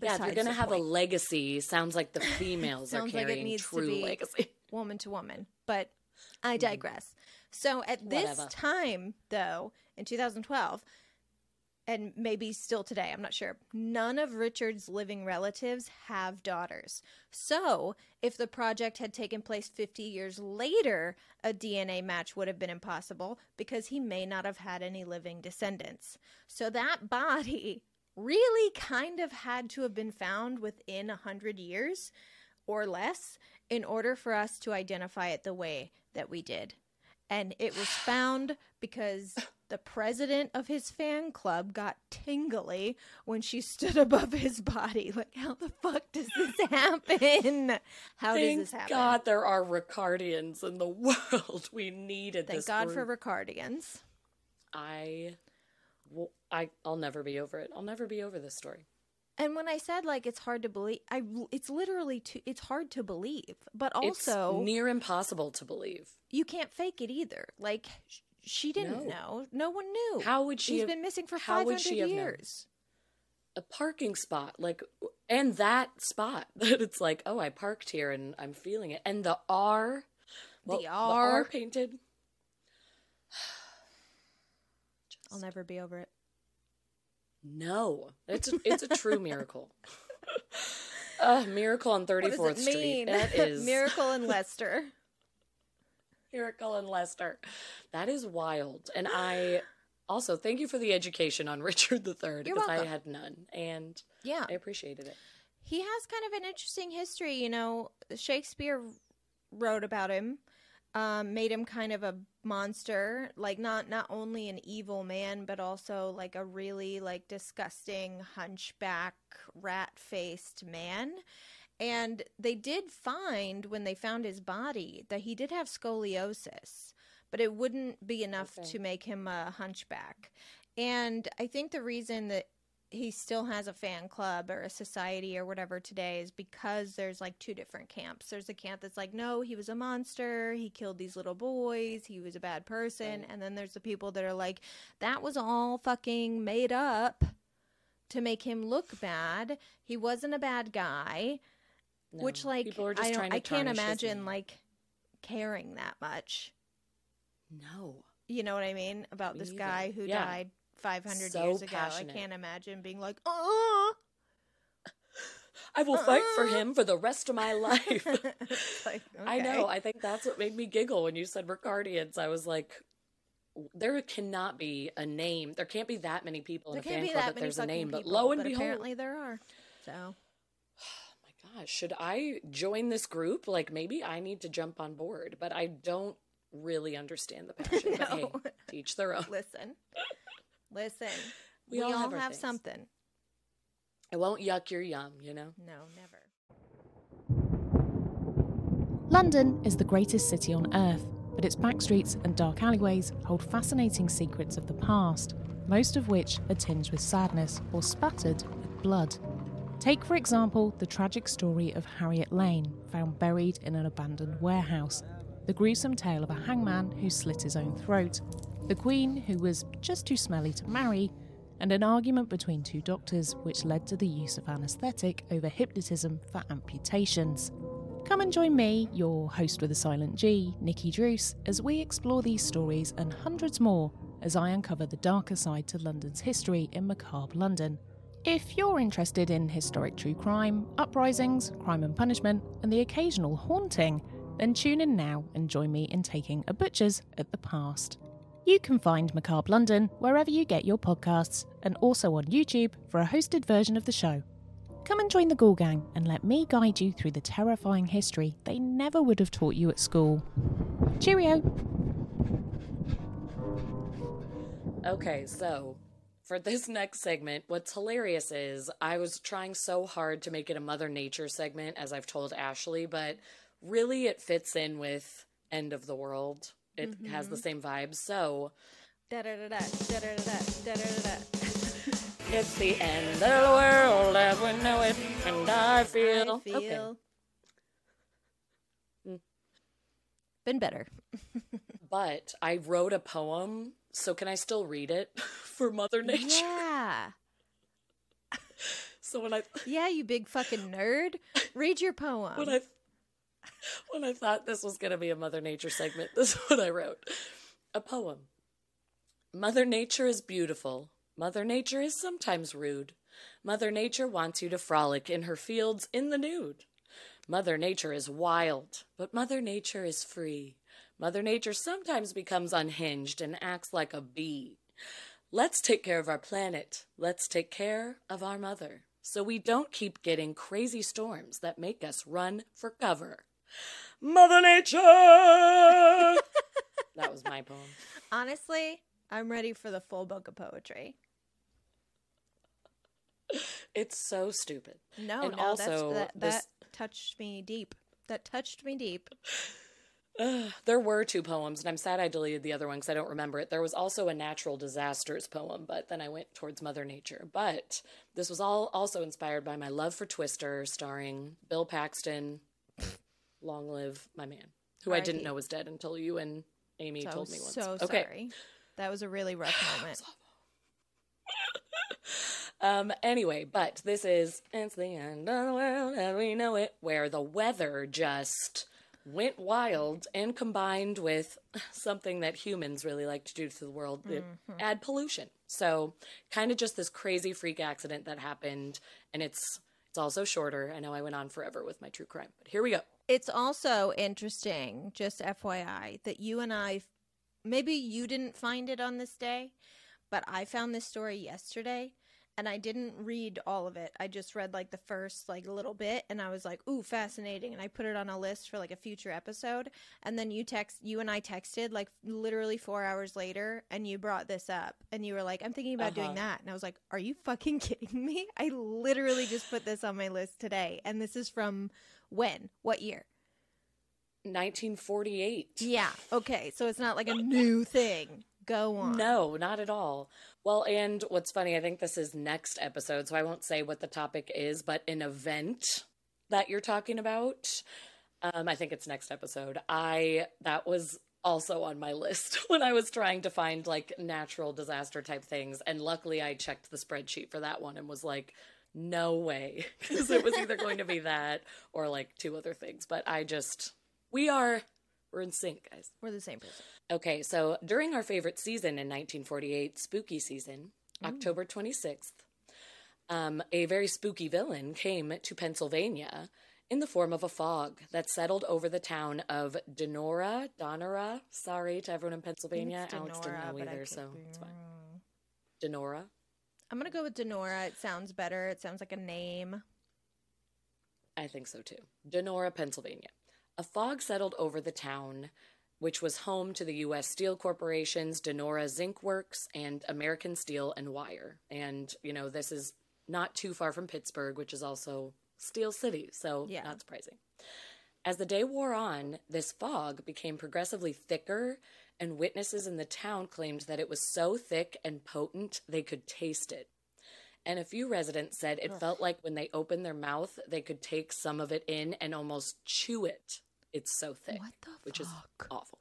Speaker 3: Yeah, if you're gonna have point. a legacy, sounds like the [laughs] females are carrying like true legacy, [laughs]
Speaker 1: woman to woman. But I mm-hmm. digress. Mm. So at this Whatever. time, though, in 2012, and maybe still today, I'm not sure. None of Richard's living relatives have daughters. So, if the project had taken place 50 years later, a DNA match would have been impossible because he may not have had any living descendants. So, that [laughs] body really kind of had to have been found within 100 years or less in order for us to identify it the way that we did. And it was [sighs] found because the president of his fan club got tingly when she stood [laughs] above his body. Like, how the fuck does this [laughs] happen? How
Speaker 3: Thank
Speaker 1: does this happen?
Speaker 3: God there are Ricardians in the [laughs] world. We needed
Speaker 1: Thank
Speaker 3: this.
Speaker 1: God
Speaker 3: group.
Speaker 1: for Ricardians.
Speaker 3: I, I, I'll never be over it. I'll never be over this story.
Speaker 1: And when I said like it's hard to believe, I it's literally too, it's hard to believe, but also
Speaker 3: it's near impossible to believe.
Speaker 1: You can't fake it either. Like she didn't no. know. No one knew.
Speaker 3: How would she?
Speaker 1: She's
Speaker 3: have,
Speaker 1: been missing for five hundred years.
Speaker 3: A parking spot, like, and that spot [laughs] that it's like, oh, I parked here and I'm feeling it, and the R, well, the R, the R painted.
Speaker 1: Just, [sighs] I'll never be over it.
Speaker 3: No, it's a, [laughs] it's a true miracle. uh, miracle on 34th Street. That [laughs] is
Speaker 1: miracle in Leicester. [laughs]
Speaker 3: Miracle in Leicester. That is wild. And I also thank you for the education on Richard III because I had none, and
Speaker 1: yeah,
Speaker 3: I appreciated it.
Speaker 1: He has kind of an interesting history. You know, Shakespeare wrote about him um, made him kind of a monster like not not only an evil man but also like a really like disgusting hunchback rat-faced man and they did find when they found his body that he did have scoliosis but it wouldn't be enough okay. to make him a hunchback and i think the reason that he still has a fan club or a society or whatever today is because there's like two different camps. There's a camp that's like, no, he was a monster. He killed these little boys. He was a bad person. Right. And then there's the people that are like, that was all fucking made up to make him look bad. He wasn't a bad guy. No, which like I, don't, I can't imagine like caring that much.
Speaker 3: No.
Speaker 1: You know what I mean about Me this either. guy who yeah. died 500 so years ago. Passionate. I can't imagine being like, oh.
Speaker 3: I will uh-uh. fight for uh-uh. him for the rest of my [laughs] life. like, okay. I know. I think that's what made me giggle when you said Ricardians. I was like, there cannot be a name. There can't be that many people there in a fan club that, that there's a name. People, but lo and but behold,
Speaker 1: apparently there are. So, oh [sighs]
Speaker 3: my gosh, should I join this group? Like maybe I need to jump on board, but I don't really understand the passion. no. [laughs] But hey, teach their own.
Speaker 1: Listen, Listen, [laughs] we, we all, all, have, have something.
Speaker 3: It won't yuck your yum, you know?
Speaker 1: No, never.
Speaker 4: London is the greatest city on earth, but its back streets and dark alleyways hold fascinating secrets of the past, most of which are tinged with sadness or spattered with blood. Take, for example, the tragic story of Harriet Lane, found buried in an abandoned warehouse, the gruesome tale of a hangman who slit his own throat, the Queen, who was just too smelly to marry, and an argument between two doctors which led to the use of anaesthetic over hypnotism for amputations. Come and join me, your host with a silent G, Nikki Druce, as we explore these stories and hundreds more as I uncover the darker side to London's history in macabre London. If you're interested in historic true crime, uprisings, crime and punishment, and the occasional haunting, then tune in now and join me in taking a butcher's at the past. You can find Macabre London wherever you get your podcasts and also on YouTube for a hosted version of the show. Come and join the Ghoul Gang and let me guide you through the terrifying history they never would have taught you at school. Cheerio!
Speaker 3: Okay, so for this [laughs] next segment, what's hilarious is I was trying so hard to make it a Mother Nature segment, as I've told Ashley, but really it fits in with End of the World. It mm-hmm. has the same vibes. So. [laughs] It's the end of the world as we know it, and I feel. I feel. Okay.
Speaker 1: Mm. Been better. [laughs]
Speaker 3: but I wrote a poem, so can I still read it [laughs] for Mother Nature?
Speaker 1: Yeah.
Speaker 3: so when I.
Speaker 1: Yeah, you big fucking nerd. Read your poem.
Speaker 3: When I. [laughs] When I thought this was going to be a Mother Nature segment, [laughs] this is what I wrote. A poem. Mother Nature is beautiful Mother Nature is sometimes rude. Mother Nature wants you to frolic in her fields in the nude. Mother Nature is wild, but Mother Nature is free. Mother Nature sometimes becomes unhinged and acts like a bee. Let's take care of our planet. Let's take care of our mother so we don't keep getting crazy storms that make us run for cover. Mother Nature! [laughs] that was my poem.
Speaker 1: Honestly, I'm ready for the full book of poetry.
Speaker 3: It's so stupid.
Speaker 1: No, and no, also that, this... touched me deep. That touched me deep.
Speaker 3: Uh, [sighs] there were two poems, and I'm sad I deleted the other one because I don't remember it. There was also a natural disasters poem, but then I went towards Mother Nature. But this was all also inspired by my love for Twister, starring Bill Paxton. Long live my man, who I didn't know was dead until you and Amy so told me once.
Speaker 1: So okay. sorry. That was a really rough [sighs] moment. [laughs]
Speaker 3: um, anyway, but this is it's the end of the world as we know it, where the weather just went wild and combined with [laughs] something that humans really like to do to the world, mm-hmm. add pollution. So, kind of just this crazy freak accident that happened, and it's it's also shorter. I know I went on forever with my true crime, but here we go.
Speaker 1: It's also interesting, just FYI, that you and I maybe you didn't find it on this day, but I found this story yesterday and I didn't read all of it. I just read like the first like little bit and I was like, "Ooh, fascinating." And I put it on a list for like a future episode. And then you text you and I texted like literally 4 hours later and you brought this up and you were like, "I'm thinking about uh-huh. doing that." And I was like, "Are you fucking [laughs] kidding me? I literally just put this on my list today." And this is from when? What year?
Speaker 3: 1948.
Speaker 1: Yeah. Okay. So it's not like a new thing. Go on.
Speaker 3: No, not at all. Well, and what's funny, I think this is next episode, so I won't say what the topic is, but an event that you're talking about. Um, I think it's next episode. I that was also on my list [laughs] when I was trying to find like natural disaster type things, and luckily I checked the spreadsheet for that one and was like, no way, [laughs] because it was either going to be that or like two other things. But I just we are we're in sync, guys.
Speaker 1: We're the same person.
Speaker 3: Okay, so during our favorite season in 1948, spooky season, mm. October 26th, um, a very spooky villain came to Pennsylvania in the form of a fog that settled over the town of Donora. Donora. Sorry to everyone in Pennsylvania. Denora, Alex didn't know either, so it's fine. Donora.
Speaker 1: I'm gonna go with Donora. It sounds better. It sounds like a name.
Speaker 3: I think so too. Donora, Pennsylvania. A fog settled over the town, which was home to the U.S. Steel Corporation's Donora Zinc Works and American Steel and Wire. And, you know, this is not too far from Pittsburgh, which is also Steel City, so yeah. not surprising. As the day wore on, this fog became progressively thicker, and witnesses in the town claimed that it was so thick and potent they could taste it. And a few residents said it Ugh. felt like when they opened their mouth, they could take some of it in and almost chew it. It's so thick, which is awful.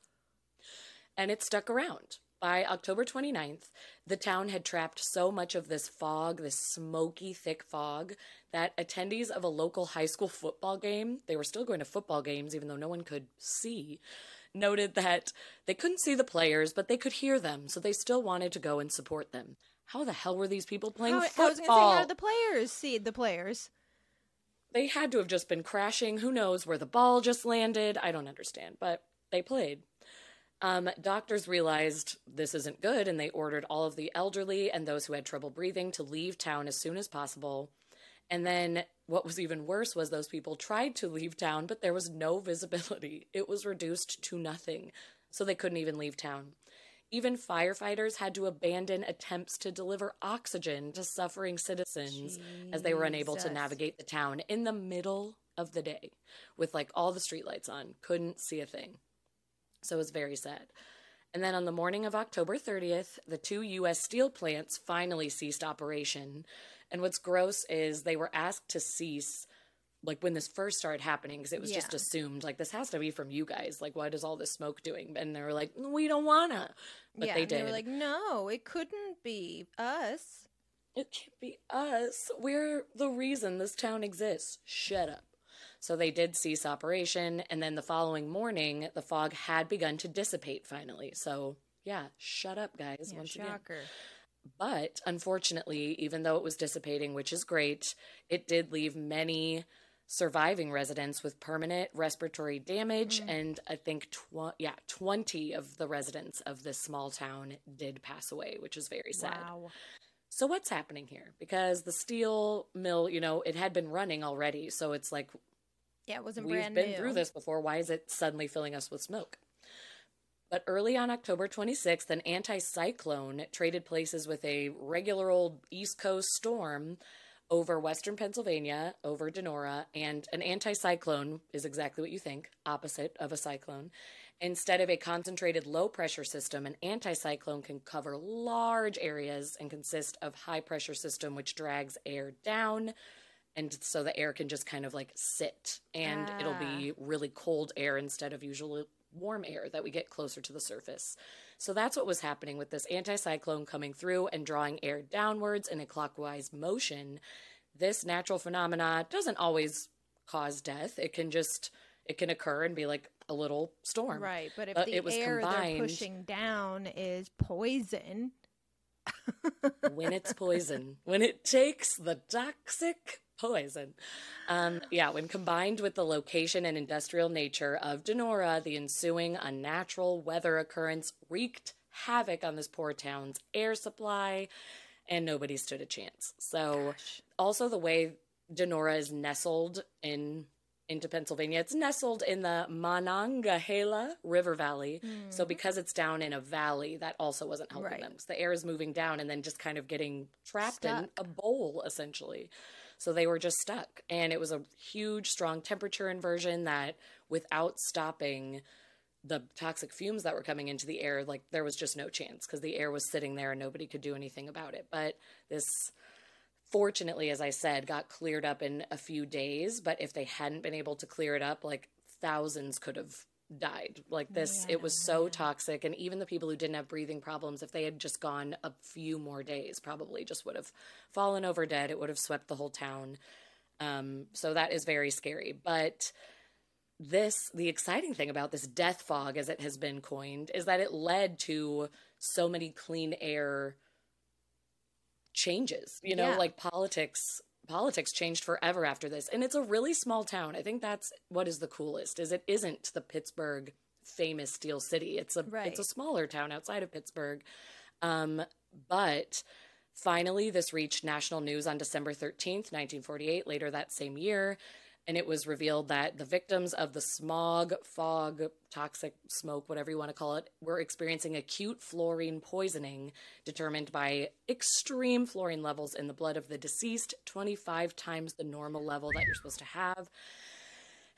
Speaker 3: And it stuck around. By October 29th, the town had trapped so much of this fog, this smoky, thick fog, that attendees of a local high school football game, they were still going to football games even though no one could see, noted that they couldn't see the players, but they could hear them, so they still wanted to go and support them. How the hell were these people playing how, football? I was going to say,
Speaker 1: how did the players see the players?
Speaker 3: they had to have just been crashing. Who knows where the ball just landed? I don't understand, but they played. Um, doctors realized this isn't good and they ordered all of the elderly and those who had trouble breathing to leave town as soon as possible. And then what was even worse was those people tried to leave town, but there was no [laughs] visibility. It was reduced to nothing, so they couldn't even leave town. Even firefighters had to abandon attempts to deliver oxygen to suffering citizens as they were unable to navigate the town in the middle of the day with like all the streetlights on. Couldn't see a thing. So it was very sad. And then on the morning of October 30th, the two U.S. steel plants finally ceased operation. And what's gross is they were asked to cease like when this first started happening because it was just assumed like this has to be from you guys like what is all this smoke doing and they were like we don't wanna but
Speaker 1: yeah,
Speaker 3: they
Speaker 1: and
Speaker 3: did
Speaker 1: were like, no, it couldn't be us.
Speaker 3: it can't be us. We're the reason this town exists. Shut up. So they did cease operation and then the following morning the fog had begun to dissipate finally. So yeah shut up guys
Speaker 1: Yeah,
Speaker 3: once again.
Speaker 1: shocker.
Speaker 3: But unfortunately, even though it was dissipating, which is great, it did leave many surviving residents with permanent respiratory damage. Mm. And I think, tw- yeah, 20 of the residents of this small town did pass away, which is very sad.
Speaker 1: Wow.
Speaker 3: So, what's happening here? Because the steel mill, you know, it had been running already. So, it's like
Speaker 1: Yeah, it wasn't
Speaker 3: We've been
Speaker 1: new.
Speaker 3: through this before. Why is it suddenly filling us with smoke? But early on October 26th, an anticyclone traded places with a regular old East Coast storm over western Pennsylvania, over Donora, and an anticyclone is exactly what you think, opposite of a cyclone. Instead of a concentrated low pressure system, an anticyclone can cover large areas and consist of high pressure system which drags air down and so the air can just kind of like sit and it'll be ah. really cold air instead of usually warm air that we get closer to the surface. So that's what was happening with this anticyclone coming through and drawing air downwards in a clockwise motion. This natural phenomena doesn't always cause death. It can just it can occur and be like a little storm.
Speaker 1: Right, but if
Speaker 3: But
Speaker 1: the
Speaker 3: it was
Speaker 1: air
Speaker 3: combined-
Speaker 1: they're pushing down is poison, [laughs]
Speaker 3: when it's poison, when it takes the toxic poison. Um, yeah, when combined with the location and industrial nature of Donora, the ensuing unnatural weather occurrence wreaked havoc on this poor town's air supply, and nobody stood a chance. So, also the way Donora is nestled in into Pennsylvania. It's nestled in the Monongahela River Valley. So because it's down in a valley, that also wasn't helping
Speaker 1: Right.
Speaker 3: them. 'cause the air is moving down and then just kind of getting trapped in a bowl essentially. So they were just stuck. And it was a huge, strong temperature inversion that without stopping the toxic fumes that were coming into the air, like there was just no chance because the air was sitting there and nobody could do anything about it. But this fortunately, as I said, got cleared up in a few days. But if they hadn't been able to clear it up, like thousands could have died. Like this, it was so toxic. And even the people who didn't have breathing problems, if they had just gone a few more days, probably just would have fallen over dead. It would have swept the whole town. Um, so that is very scary. But this, the exciting thing about this death fog, as it has been coined, is that it led to so many clean air changes. You know,
Speaker 1: Yeah.
Speaker 3: like politics politics changed forever after this. And it's a really small town. I think that's what is the coolest is it isn't the Pittsburgh famous steel city. It's a
Speaker 1: Right.
Speaker 3: it's a smaller town outside of Pittsburgh. Um, but finally this reached national news on December 13th, 1948, later that same year. And it was revealed that the victims of the smog, fog, toxic smoke, whatever you want to call it, were experiencing acute fluorine poisoning determined by extreme fluorine levels in the blood of the deceased, 25 times the normal level that you're supposed to have.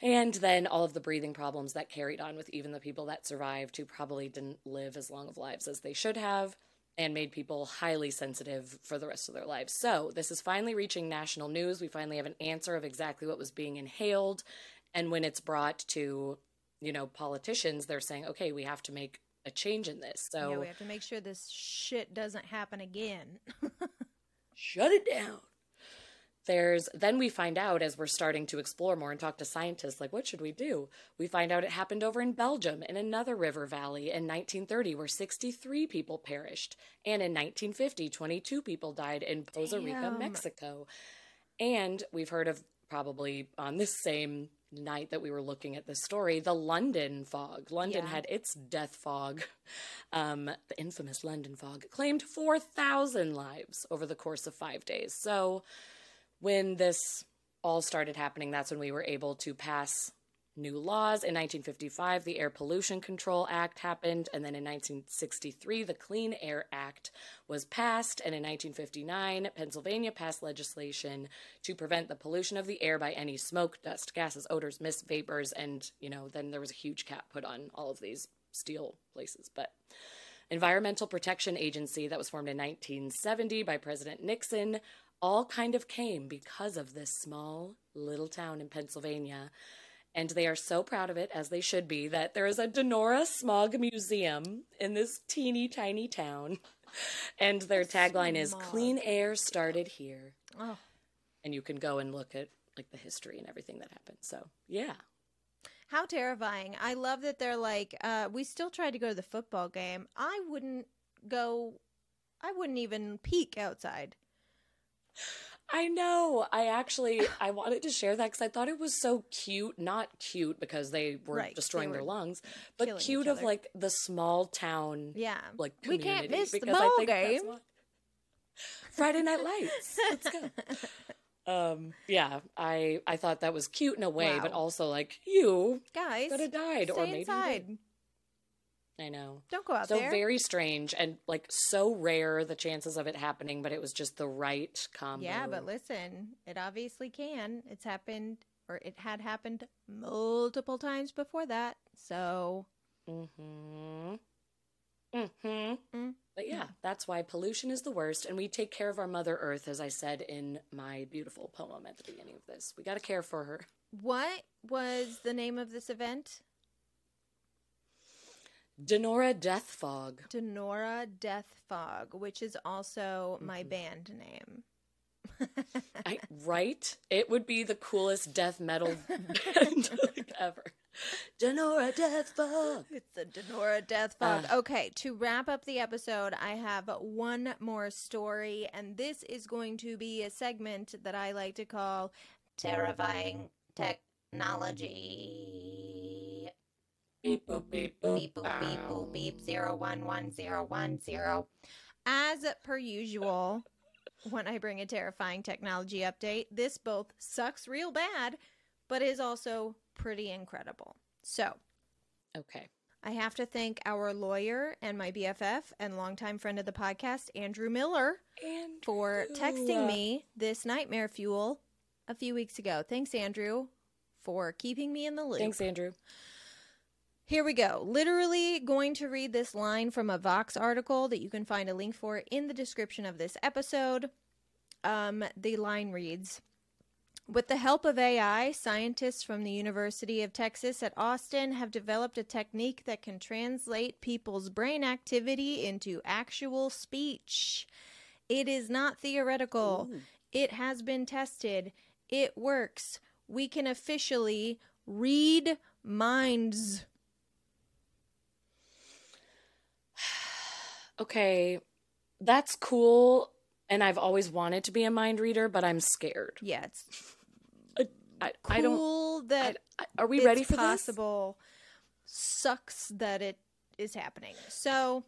Speaker 3: And then all of the breathing problems that carried on with even the people that survived who probably didn't live as long of lives as they should have and made people highly sensitive for the rest of their lives. So, this is finally reaching national news. We finally have an answer of exactly what was being inhaled. And when it's brought to, you know, politicians, they're saying, okay, we have to make a change in this. So,
Speaker 1: yeah, we have to make sure this shit doesn't happen again. [laughs]
Speaker 3: shut it down. There's then we find out as we're starting to explore more and talk to scientists like what should we do? We find out it happened over in Belgium in another river valley in 1930 where 63 people perished and in 1950 22 people died in Poza Rica, Mexico. And we've heard of probably on this same night that we were looking at this story, the London fog. London
Speaker 1: Yeah.
Speaker 3: had its death fog, um, the infamous London fog, claimed 4,000 lives over the course of five days. So when this all started happening, that's when we were able to pass new laws. In 1955, the Air Pollution Control Act happened, and then in 1963, the Clean Air Act was passed, and in 1959, Pennsylvania passed legislation to prevent the pollution of the air by any smoke, dust, gases, odors, mist, vapors, and you know, then there was a huge cap put on all of these steel places, but Environmental Protection Agency that was formed in 1970 by President Nixon all kind of came because of this small little town in Pennsylvania. And they are so proud of it, as they should be, that there is a Donora Smog Museum in this teeny tiny town. [laughs] And their tagline is Clean air started here.
Speaker 1: Oh.
Speaker 3: And you can go and look at like the history and everything that happened. So, yeah.
Speaker 1: How terrifying. I love that they're like, uh, we still tried to go to the football game. I wouldn't go, I wouldn't even peek outside.
Speaker 3: I know. I actually I wanted to share that because I thought it was so cute. Not cute because they were
Speaker 1: Right,
Speaker 3: destroying
Speaker 1: they
Speaker 3: their lungs, but cute of like the small town,
Speaker 1: Yeah.
Speaker 3: like
Speaker 1: we can't miss the ball game.
Speaker 3: what- Friday Night Lights. Let's go. [laughs] Um, yeah, I I thought that was cute in a way, but also like you
Speaker 1: Guys,
Speaker 3: could have died, or maybe
Speaker 1: inside.
Speaker 3: I know.
Speaker 1: Don't go out
Speaker 3: so
Speaker 1: there.
Speaker 3: very strange and like so rare the chances of it happening, but it was just the right combo.
Speaker 1: Yeah, but listen, it obviously can. It's happened, or it had happened multiple times before that. So,
Speaker 3: Mm-hmm. Mm-hmm.
Speaker 1: Mm.
Speaker 3: But yeah, that's why pollution is the worst, and we take care of our Mother Earth, as I said in my beautiful poem at the beginning of this. We got to care for her.
Speaker 1: what was the name of this event?
Speaker 3: Donora Death Fog.
Speaker 1: Donora Death Fog, which is also my
Speaker 3: Mm-hmm.
Speaker 1: band name.
Speaker 3: I, right? It would be the coolest death metal [laughs] band ever. Donora Death Fog.
Speaker 1: It's the Donora Death Fog.
Speaker 3: Ah.
Speaker 1: okay, to wrap up the episode, I have one more story, and this is going to be a segment that I like to call
Speaker 2: Terrifying technology.
Speaker 3: Beep boop beep boop.
Speaker 2: Beep boop beep boop beep zero one one zero one zero.
Speaker 1: As per usual, when I bring a terrifying technology update, this both sucks real bad, but is also pretty incredible. So,
Speaker 3: Okay.
Speaker 1: I have to thank our lawyer and my BFF and longtime friend of the podcast, Andrew Miller,
Speaker 3: And
Speaker 1: for texting me this nightmare fuel a few weeks ago. Thanks, Andrew, for keeping me in the loop.
Speaker 3: Thanks, Andrew.
Speaker 1: Here we go. Literally going to read this line from a Vox article that you can find a link for in the description of this episode. Um, the line reads With the help of AI, scientists from the University of Texas at Austin have developed a technique that can translate people's brain activity into actual speech. It is not theoretical, it has been tested, it works. We can officially read minds.
Speaker 3: Okay, that's cool, and I've always wanted to be a mind reader, but I'm scared.
Speaker 1: Yeah, it's
Speaker 3: I, I, I don't.
Speaker 1: cool that
Speaker 3: I- are we ready for this?
Speaker 1: possible. Sucks that it is happening. So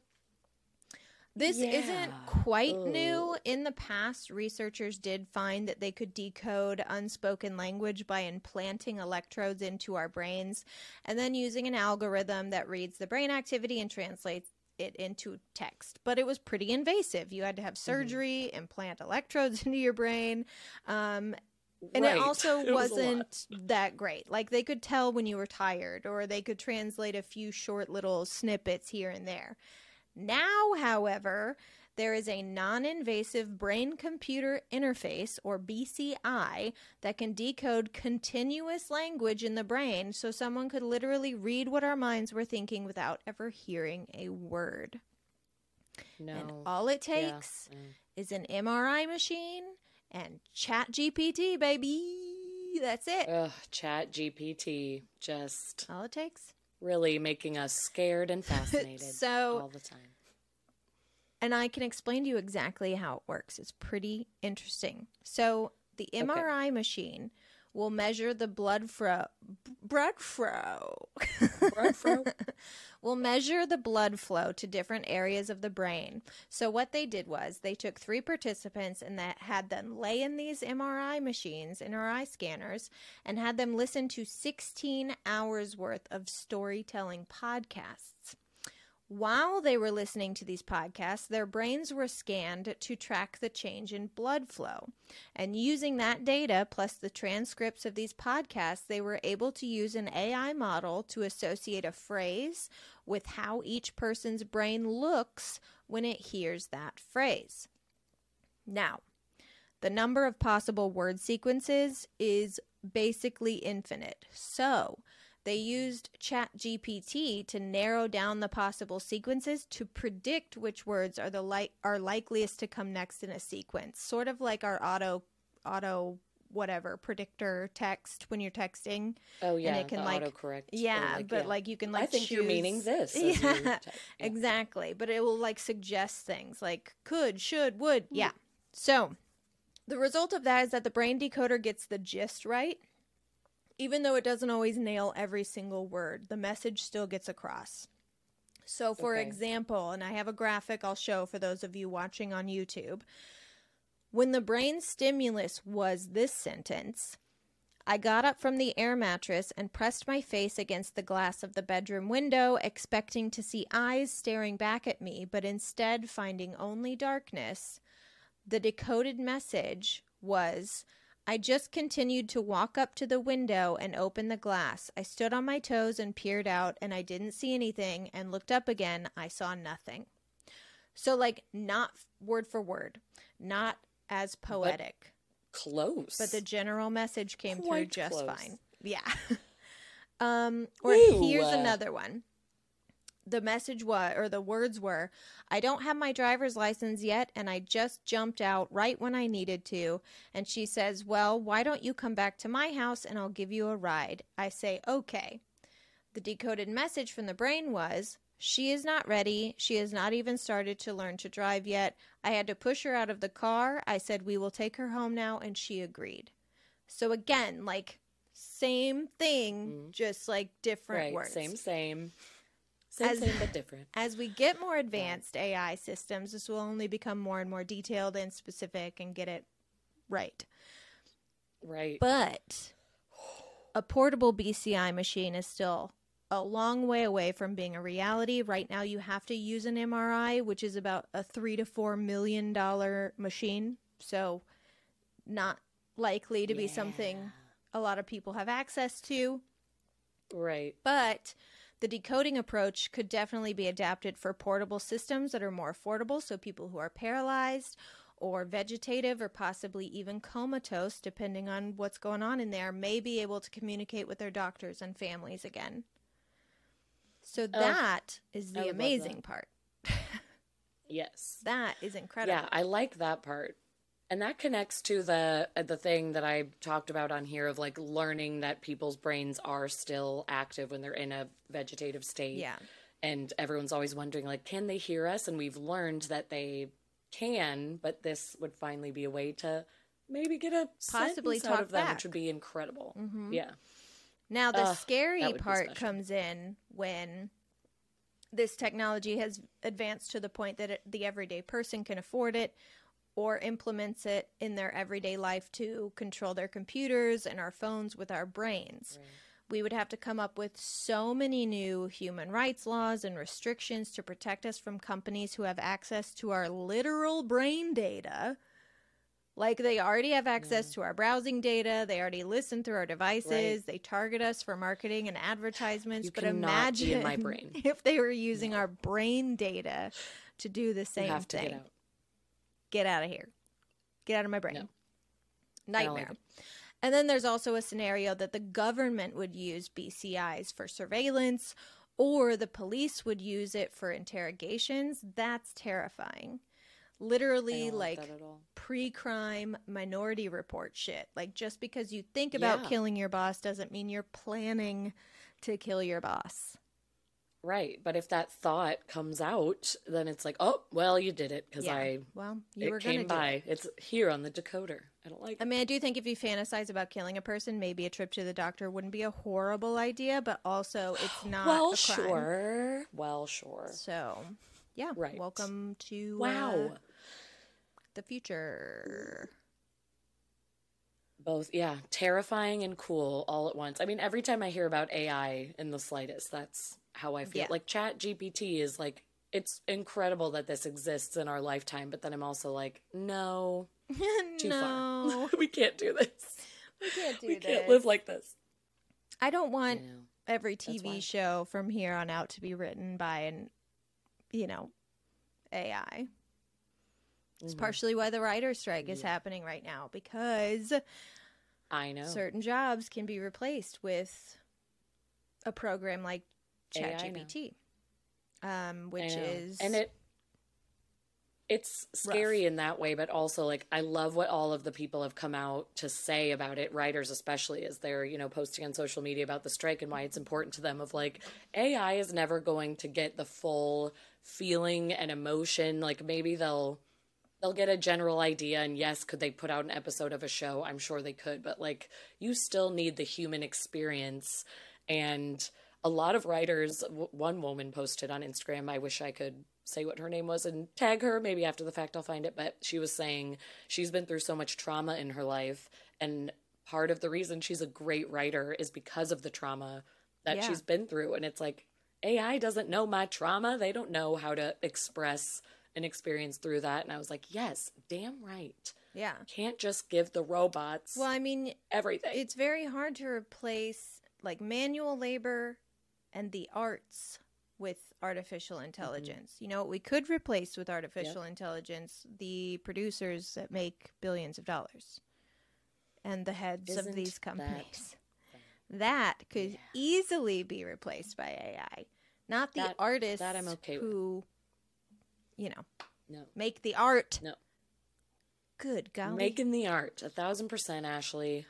Speaker 1: this isn't
Speaker 3: Yeah.
Speaker 1: quite new. In the past, researchers did find that they could decode unspoken language by implanting electrodes into our brains and then using an algorithm that reads the brain activity and translates it into text. But it was pretty invasive. You had to have
Speaker 3: Mm-hmm.
Speaker 1: surgery, implant electrodes [laughs] into your brain. Um, and
Speaker 3: Right.
Speaker 1: it also [laughs]
Speaker 3: It was
Speaker 1: wasn't that great. Like they could tell when you were tired, or they could translate a few short little snippets here and there. Now, however, there is a non invasive brain computer interface, or BCI, that can decode continuous language in the brain so someone could literally read what our minds were thinking without ever hearing a word.
Speaker 3: No.
Speaker 1: And all it
Speaker 3: Yeah.
Speaker 1: takes
Speaker 3: Mm.
Speaker 1: is an MRI machine and Chat GPT, baby. That's it.
Speaker 3: Ugh, Chat GPT just
Speaker 1: all it takes.
Speaker 3: really making us scared and fascinated [laughs]
Speaker 1: So-
Speaker 3: all the time.
Speaker 1: And I can explain to you exactly how it works. It's pretty interesting. So, the MRI machine will measure the blood flow. Blood flow.
Speaker 3: Blood flow? [laughs]
Speaker 1: will measure the blood flow to different areas of the brain. So what they did was they took three participants and that had them lay in these MRI machines, MRI scanners, and had them listen to 16 hours worth of storytelling podcasts. While they were listening to these podcasts, their brains were scanned to track the change in blood flow. And using that data plus the transcripts of these podcasts, they were able to use an AI model to associate a phrase with how each person's brain looks when it hears that phrase. Now, the number of possible word sequences is basically infinite. So, they used ChatGPT to narrow down the possible sequences to predict which words are the li- are likeliest to come next in a sequence, sort of like our auto auto whatever predictor text when you're texting.
Speaker 3: Oh yeah,
Speaker 1: and it can like
Speaker 3: autocorrect. or,
Speaker 1: yeah,
Speaker 3: like,
Speaker 1: but like you can like
Speaker 3: I think you're meaning this. [laughs]
Speaker 1: Yeah.
Speaker 3: Yeah.
Speaker 1: exactly. But it will like suggest things like could, should, would. Yeah. Hmm. So the result of that is that the brain decoder gets the gist right. Even though it doesn't always nail every single word, the message still gets across. So, for
Speaker 3: Okay.
Speaker 1: example, and I have a graphic I'll show for those of you watching on YouTube. When the brain stimulus was this sentence, I got up from the air mattress and pressed my face against the glass of the bedroom window, expecting to see eyes staring back at me, but instead finding only darkness. The decoded message was I just continued to walk up to the window and open the glass. I stood on my toes and peered out, and I didn't see anything, and looked up again. I saw nothing. So, like, not word for word, not as poetic,
Speaker 3: Close.
Speaker 1: but the general message came through just
Speaker 3: close.
Speaker 1: fine. Yeah. [laughs] um, or
Speaker 3: Woo.
Speaker 1: here's another one. The message was, or the words were, I don't have my driver's license yet, and I just jumped out right when I needed to. And she says, Well, why don't you come back to my house and I'll give you a ride? I say, Okay. The decoded message from the brain was, She is not ready. She has not even started to learn to drive yet. I had to push her out of the car. I said, We will take her home now, and she agreed. So again, like, same thing, mm-hmm. just like different
Speaker 3: right.
Speaker 1: words.
Speaker 3: Same, same. Same,
Speaker 1: As-
Speaker 3: same, but different.
Speaker 1: As we get more advanced AI systems, this will only become more and more detailed and specific and get it right.
Speaker 3: Right.
Speaker 1: But a portable BCI machine is still a long way away from being a reality. Right now, you have to use an MRI, which is about a three to four million dollar machine. So, not likely to be something a lot of people have access to.
Speaker 3: right.
Speaker 1: But the decoding approach could definitely be adapted for portable systems that are more affordable. So, people who are paralyzed or vegetative or possibly even comatose, depending on what's going on in there, may be able to communicate with their doctors and families again. So, that is the amazing part. [laughs]
Speaker 3: Yes.
Speaker 1: That is incredible.
Speaker 3: Yeah, I like that part. And that connects to the uh, the thing that I talked about on here of like learning that people's brains are still active when they're in a vegetative state.
Speaker 1: Yeah.
Speaker 3: And everyone's always wondering like can they hear us? And we've learned that they can, but this would finally be a way to maybe get a
Speaker 1: Possibly
Speaker 3: sentence out
Speaker 1: talk
Speaker 3: of them,
Speaker 1: back.
Speaker 3: which would be incredible.
Speaker 1: Mhm.
Speaker 3: Yeah.
Speaker 1: Now, the
Speaker 3: Ugh,
Speaker 1: scary
Speaker 3: that would be
Speaker 1: part comes in when this technology has advanced to the point that it, the everyday person can afford it or implements it in their everyday life to control their computers and our phones with our brains. We would have to come up with so many new human rights laws and restrictions to protect us from companies who have access to our literal brain data. Like they already have access to our browsing data, they already listen through our devices,
Speaker 3: Right.
Speaker 1: they target us for marketing and advertisements.
Speaker 3: You
Speaker 1: but imagine
Speaker 3: my brain. [laughs]
Speaker 1: if they were using our brain data to do the same thing.
Speaker 3: Get out.
Speaker 1: Of here. Get out of my brain.
Speaker 3: No. Like
Speaker 1: Nightmare. and then there's also a scenario that the government would use BCIs for surveillance or the police would use it for interrogations. That's terrifying. Literally, like
Speaker 3: all.
Speaker 1: pre crime minority report shit. Like, just because you think about
Speaker 3: Yeah.
Speaker 1: killing your boss doesn't mean you're planning to kill your boss.
Speaker 3: Right. But if that thought comes out, then it's like, oh, well, you did it because
Speaker 1: Yeah.
Speaker 3: I
Speaker 1: Well, you
Speaker 3: it came
Speaker 1: do
Speaker 3: by.
Speaker 1: it.
Speaker 3: It's here on the decoder. I don't like
Speaker 1: I mean, I do think if you fantasize about killing a person, maybe a trip to the doctor wouldn't be a horrible idea, but also it's [gasps] not
Speaker 3: Well,
Speaker 1: a
Speaker 3: sure. Well, sure.
Speaker 1: So, yeah.
Speaker 3: Right.
Speaker 1: Welcome to
Speaker 3: Wow.
Speaker 1: uh, the future.
Speaker 3: Both, yeah, terrifying and cool all at once. I mean, every time I hear about AI in the slightest, that's how I feel.
Speaker 1: Yeah.
Speaker 3: Like Chat GPT is like it's incredible that this exists in our lifetime, but then I'm also like, no, [laughs] too
Speaker 1: no,
Speaker 3: far. [laughs] we can't do this.
Speaker 1: we can't [laughs] do
Speaker 3: we
Speaker 1: this.
Speaker 3: can't live like this.
Speaker 1: I don't want
Speaker 3: Yeah.
Speaker 1: every TV show from here on out to be written by an, you know, AI. It's
Speaker 3: Mhm.
Speaker 1: partially why the writer's strike is
Speaker 3: Yeah.
Speaker 1: happening right now because
Speaker 3: I know.
Speaker 1: certain jobs can be replaced with a program like ChatGPT, um, which is
Speaker 3: and it it's scary in that way but also like i love what all of the people have come out to say about it writers especially as they're you know posting on social media about the strike and why it's important to them of like ai is never going to get the full feeling and emotion. Like maybe they'll they'll get a general idea and yes could they put out an episode of a show? I'm sure they could but like you still need the human experience and a lot of writers w- one woman posted on instagram i wish i could say what her name was and tag her maybe after the fact i'll find it but she was saying she's been through so much trauma in her life and part of the reason she's a great writer is because of the trauma that
Speaker 1: Yeah.
Speaker 3: she's been through and it's like ai doesn't know my trauma they don't know how to express an experience through that and i was like yes damn right
Speaker 1: yeah.
Speaker 3: can't just give the robots
Speaker 1: Well, I mean,
Speaker 3: everything
Speaker 1: it's very hard to replace like manual labor and the arts with artificial mm-hmm. intelligence. You know what we could replace with artificial intelligence? The producers that make billions of dollars and the heads of
Speaker 3: Isn't
Speaker 1: these companies. That, could
Speaker 3: Yeah.
Speaker 1: easily be replaced by AI. Not the
Speaker 3: That-
Speaker 1: artists
Speaker 3: that I'm okay with.
Speaker 1: who you know,
Speaker 3: no
Speaker 1: make the art.
Speaker 3: no
Speaker 1: Good golly.
Speaker 3: making the art a thousand percent ashley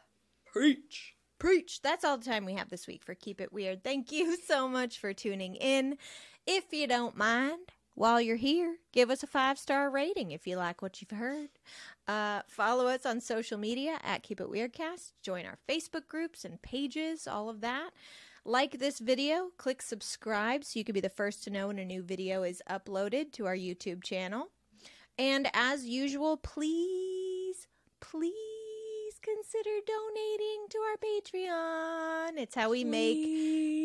Speaker 3: [sighs] preach
Speaker 1: Preach. That's all the time we have this week for Keep It Weird. Thank you [laughs] so much for tuning in. If you don't mind, while you're here, give us a five star rating if you like what you've heard. Uh, follow us on social media at Keep It Weirdcast. Join our Facebook groups and pages, all of that. Like this video, click subscribe so you can be the first to know when a new video is uploaded to our YouTube channel. And as usual, please, please consider donating to our Patreon. It's how we make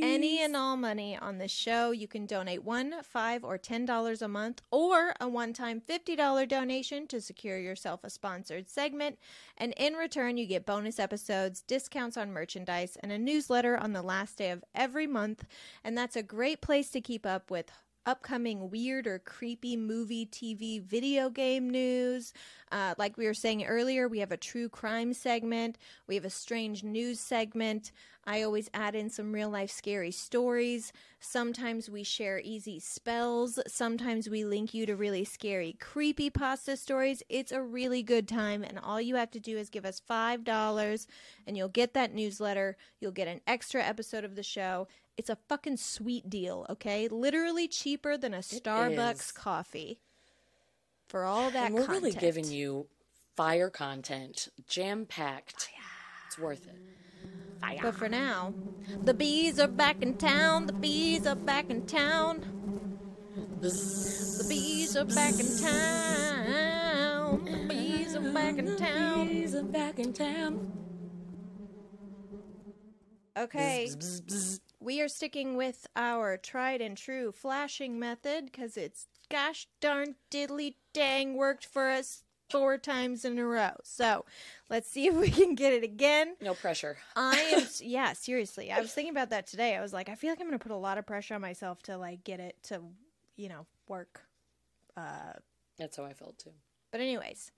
Speaker 1: any and all money on the show. You can donate one, five, or ten dollars a month, or a one-time fifty dollar donation to secure yourself a sponsored segment. And in return, you get bonus episodes, discounts on merchandise, and a newsletter on the last day of every month. And that's a great place to keep up with upcoming weird or creepy movie, TV, video game news. Uh, like we were saying earlier, we have a true crime segment, we have a strange news segment. I always add in some real life scary stories. Sometimes we share easy spells. Sometimes we link you to really scary creepy pasta stories. It's a really good time, and all you have to do is give us $5 and you'll get that newsletter. You'll get an extra episode of the show. It's a fucking sweet deal, okay? Literally cheaper than a Starbucks coffee. For all that
Speaker 3: and we're
Speaker 1: content.
Speaker 3: really giving you fire content jam packed it's worth it
Speaker 1: But for now, the bees are back in town. The bees are back in town. The bees are back in town. The bees are back in town.
Speaker 3: The Bees are back in town
Speaker 1: Okay, we are sticking with our tried and true flashing method because it's gosh darn diddly dang worked for us four times in a row. So let's see if we can get it again.
Speaker 3: no pressure
Speaker 1: I am [laughs] yeah, seriously. I was thinking about that today. I was like, I feel like I'm gonna put a lot of pressure on myself to like get it to, you know, work. Uh,
Speaker 3: that's how i felt too
Speaker 1: but anyways,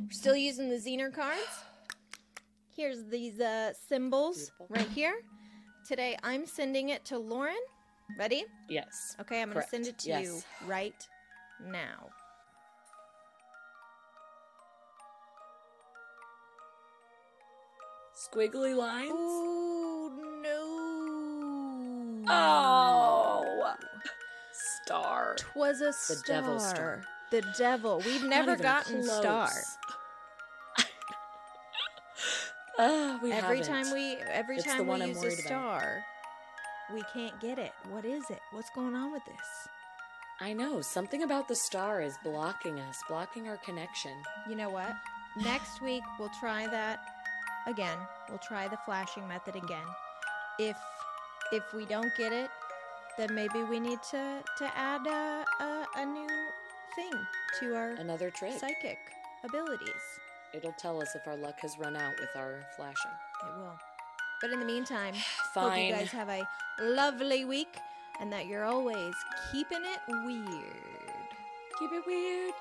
Speaker 1: we're still using the Zener cards. Here's these uh, symbols
Speaker 3: Beautiful.
Speaker 1: right here. Today I'm sending it to Lauren. Ready?
Speaker 3: yes
Speaker 1: Okay, I'm gonna send it to you right now.
Speaker 3: squiggly lines
Speaker 1: Ooh no!
Speaker 3: oh Star.
Speaker 1: Twas a star.
Speaker 3: The devil star.
Speaker 1: The devil. We've never gotten
Speaker 3: close.
Speaker 1: star.
Speaker 3: Ah, we
Speaker 1: every
Speaker 3: haven't.
Speaker 1: time we every
Speaker 3: It's
Speaker 1: time we
Speaker 3: I'm
Speaker 1: use a
Speaker 3: worried about.
Speaker 1: star, we can't get it. What is it? What's going on with this?
Speaker 3: I know something about the star is blocking us, blocking our connection.
Speaker 1: You know what? Next week we'll try that again. We'll try the flashing method again. If if we don't get it, then maybe we need to to add a a, a new thing to our
Speaker 3: Another trick.
Speaker 1: psychic abilities.
Speaker 3: It'll tell us if our luck has run out with our flashing.
Speaker 1: It will. But in the meantime, [sighs] hope you guys have a lovely week and that you're always keeping it weird.
Speaker 3: Keep it weird.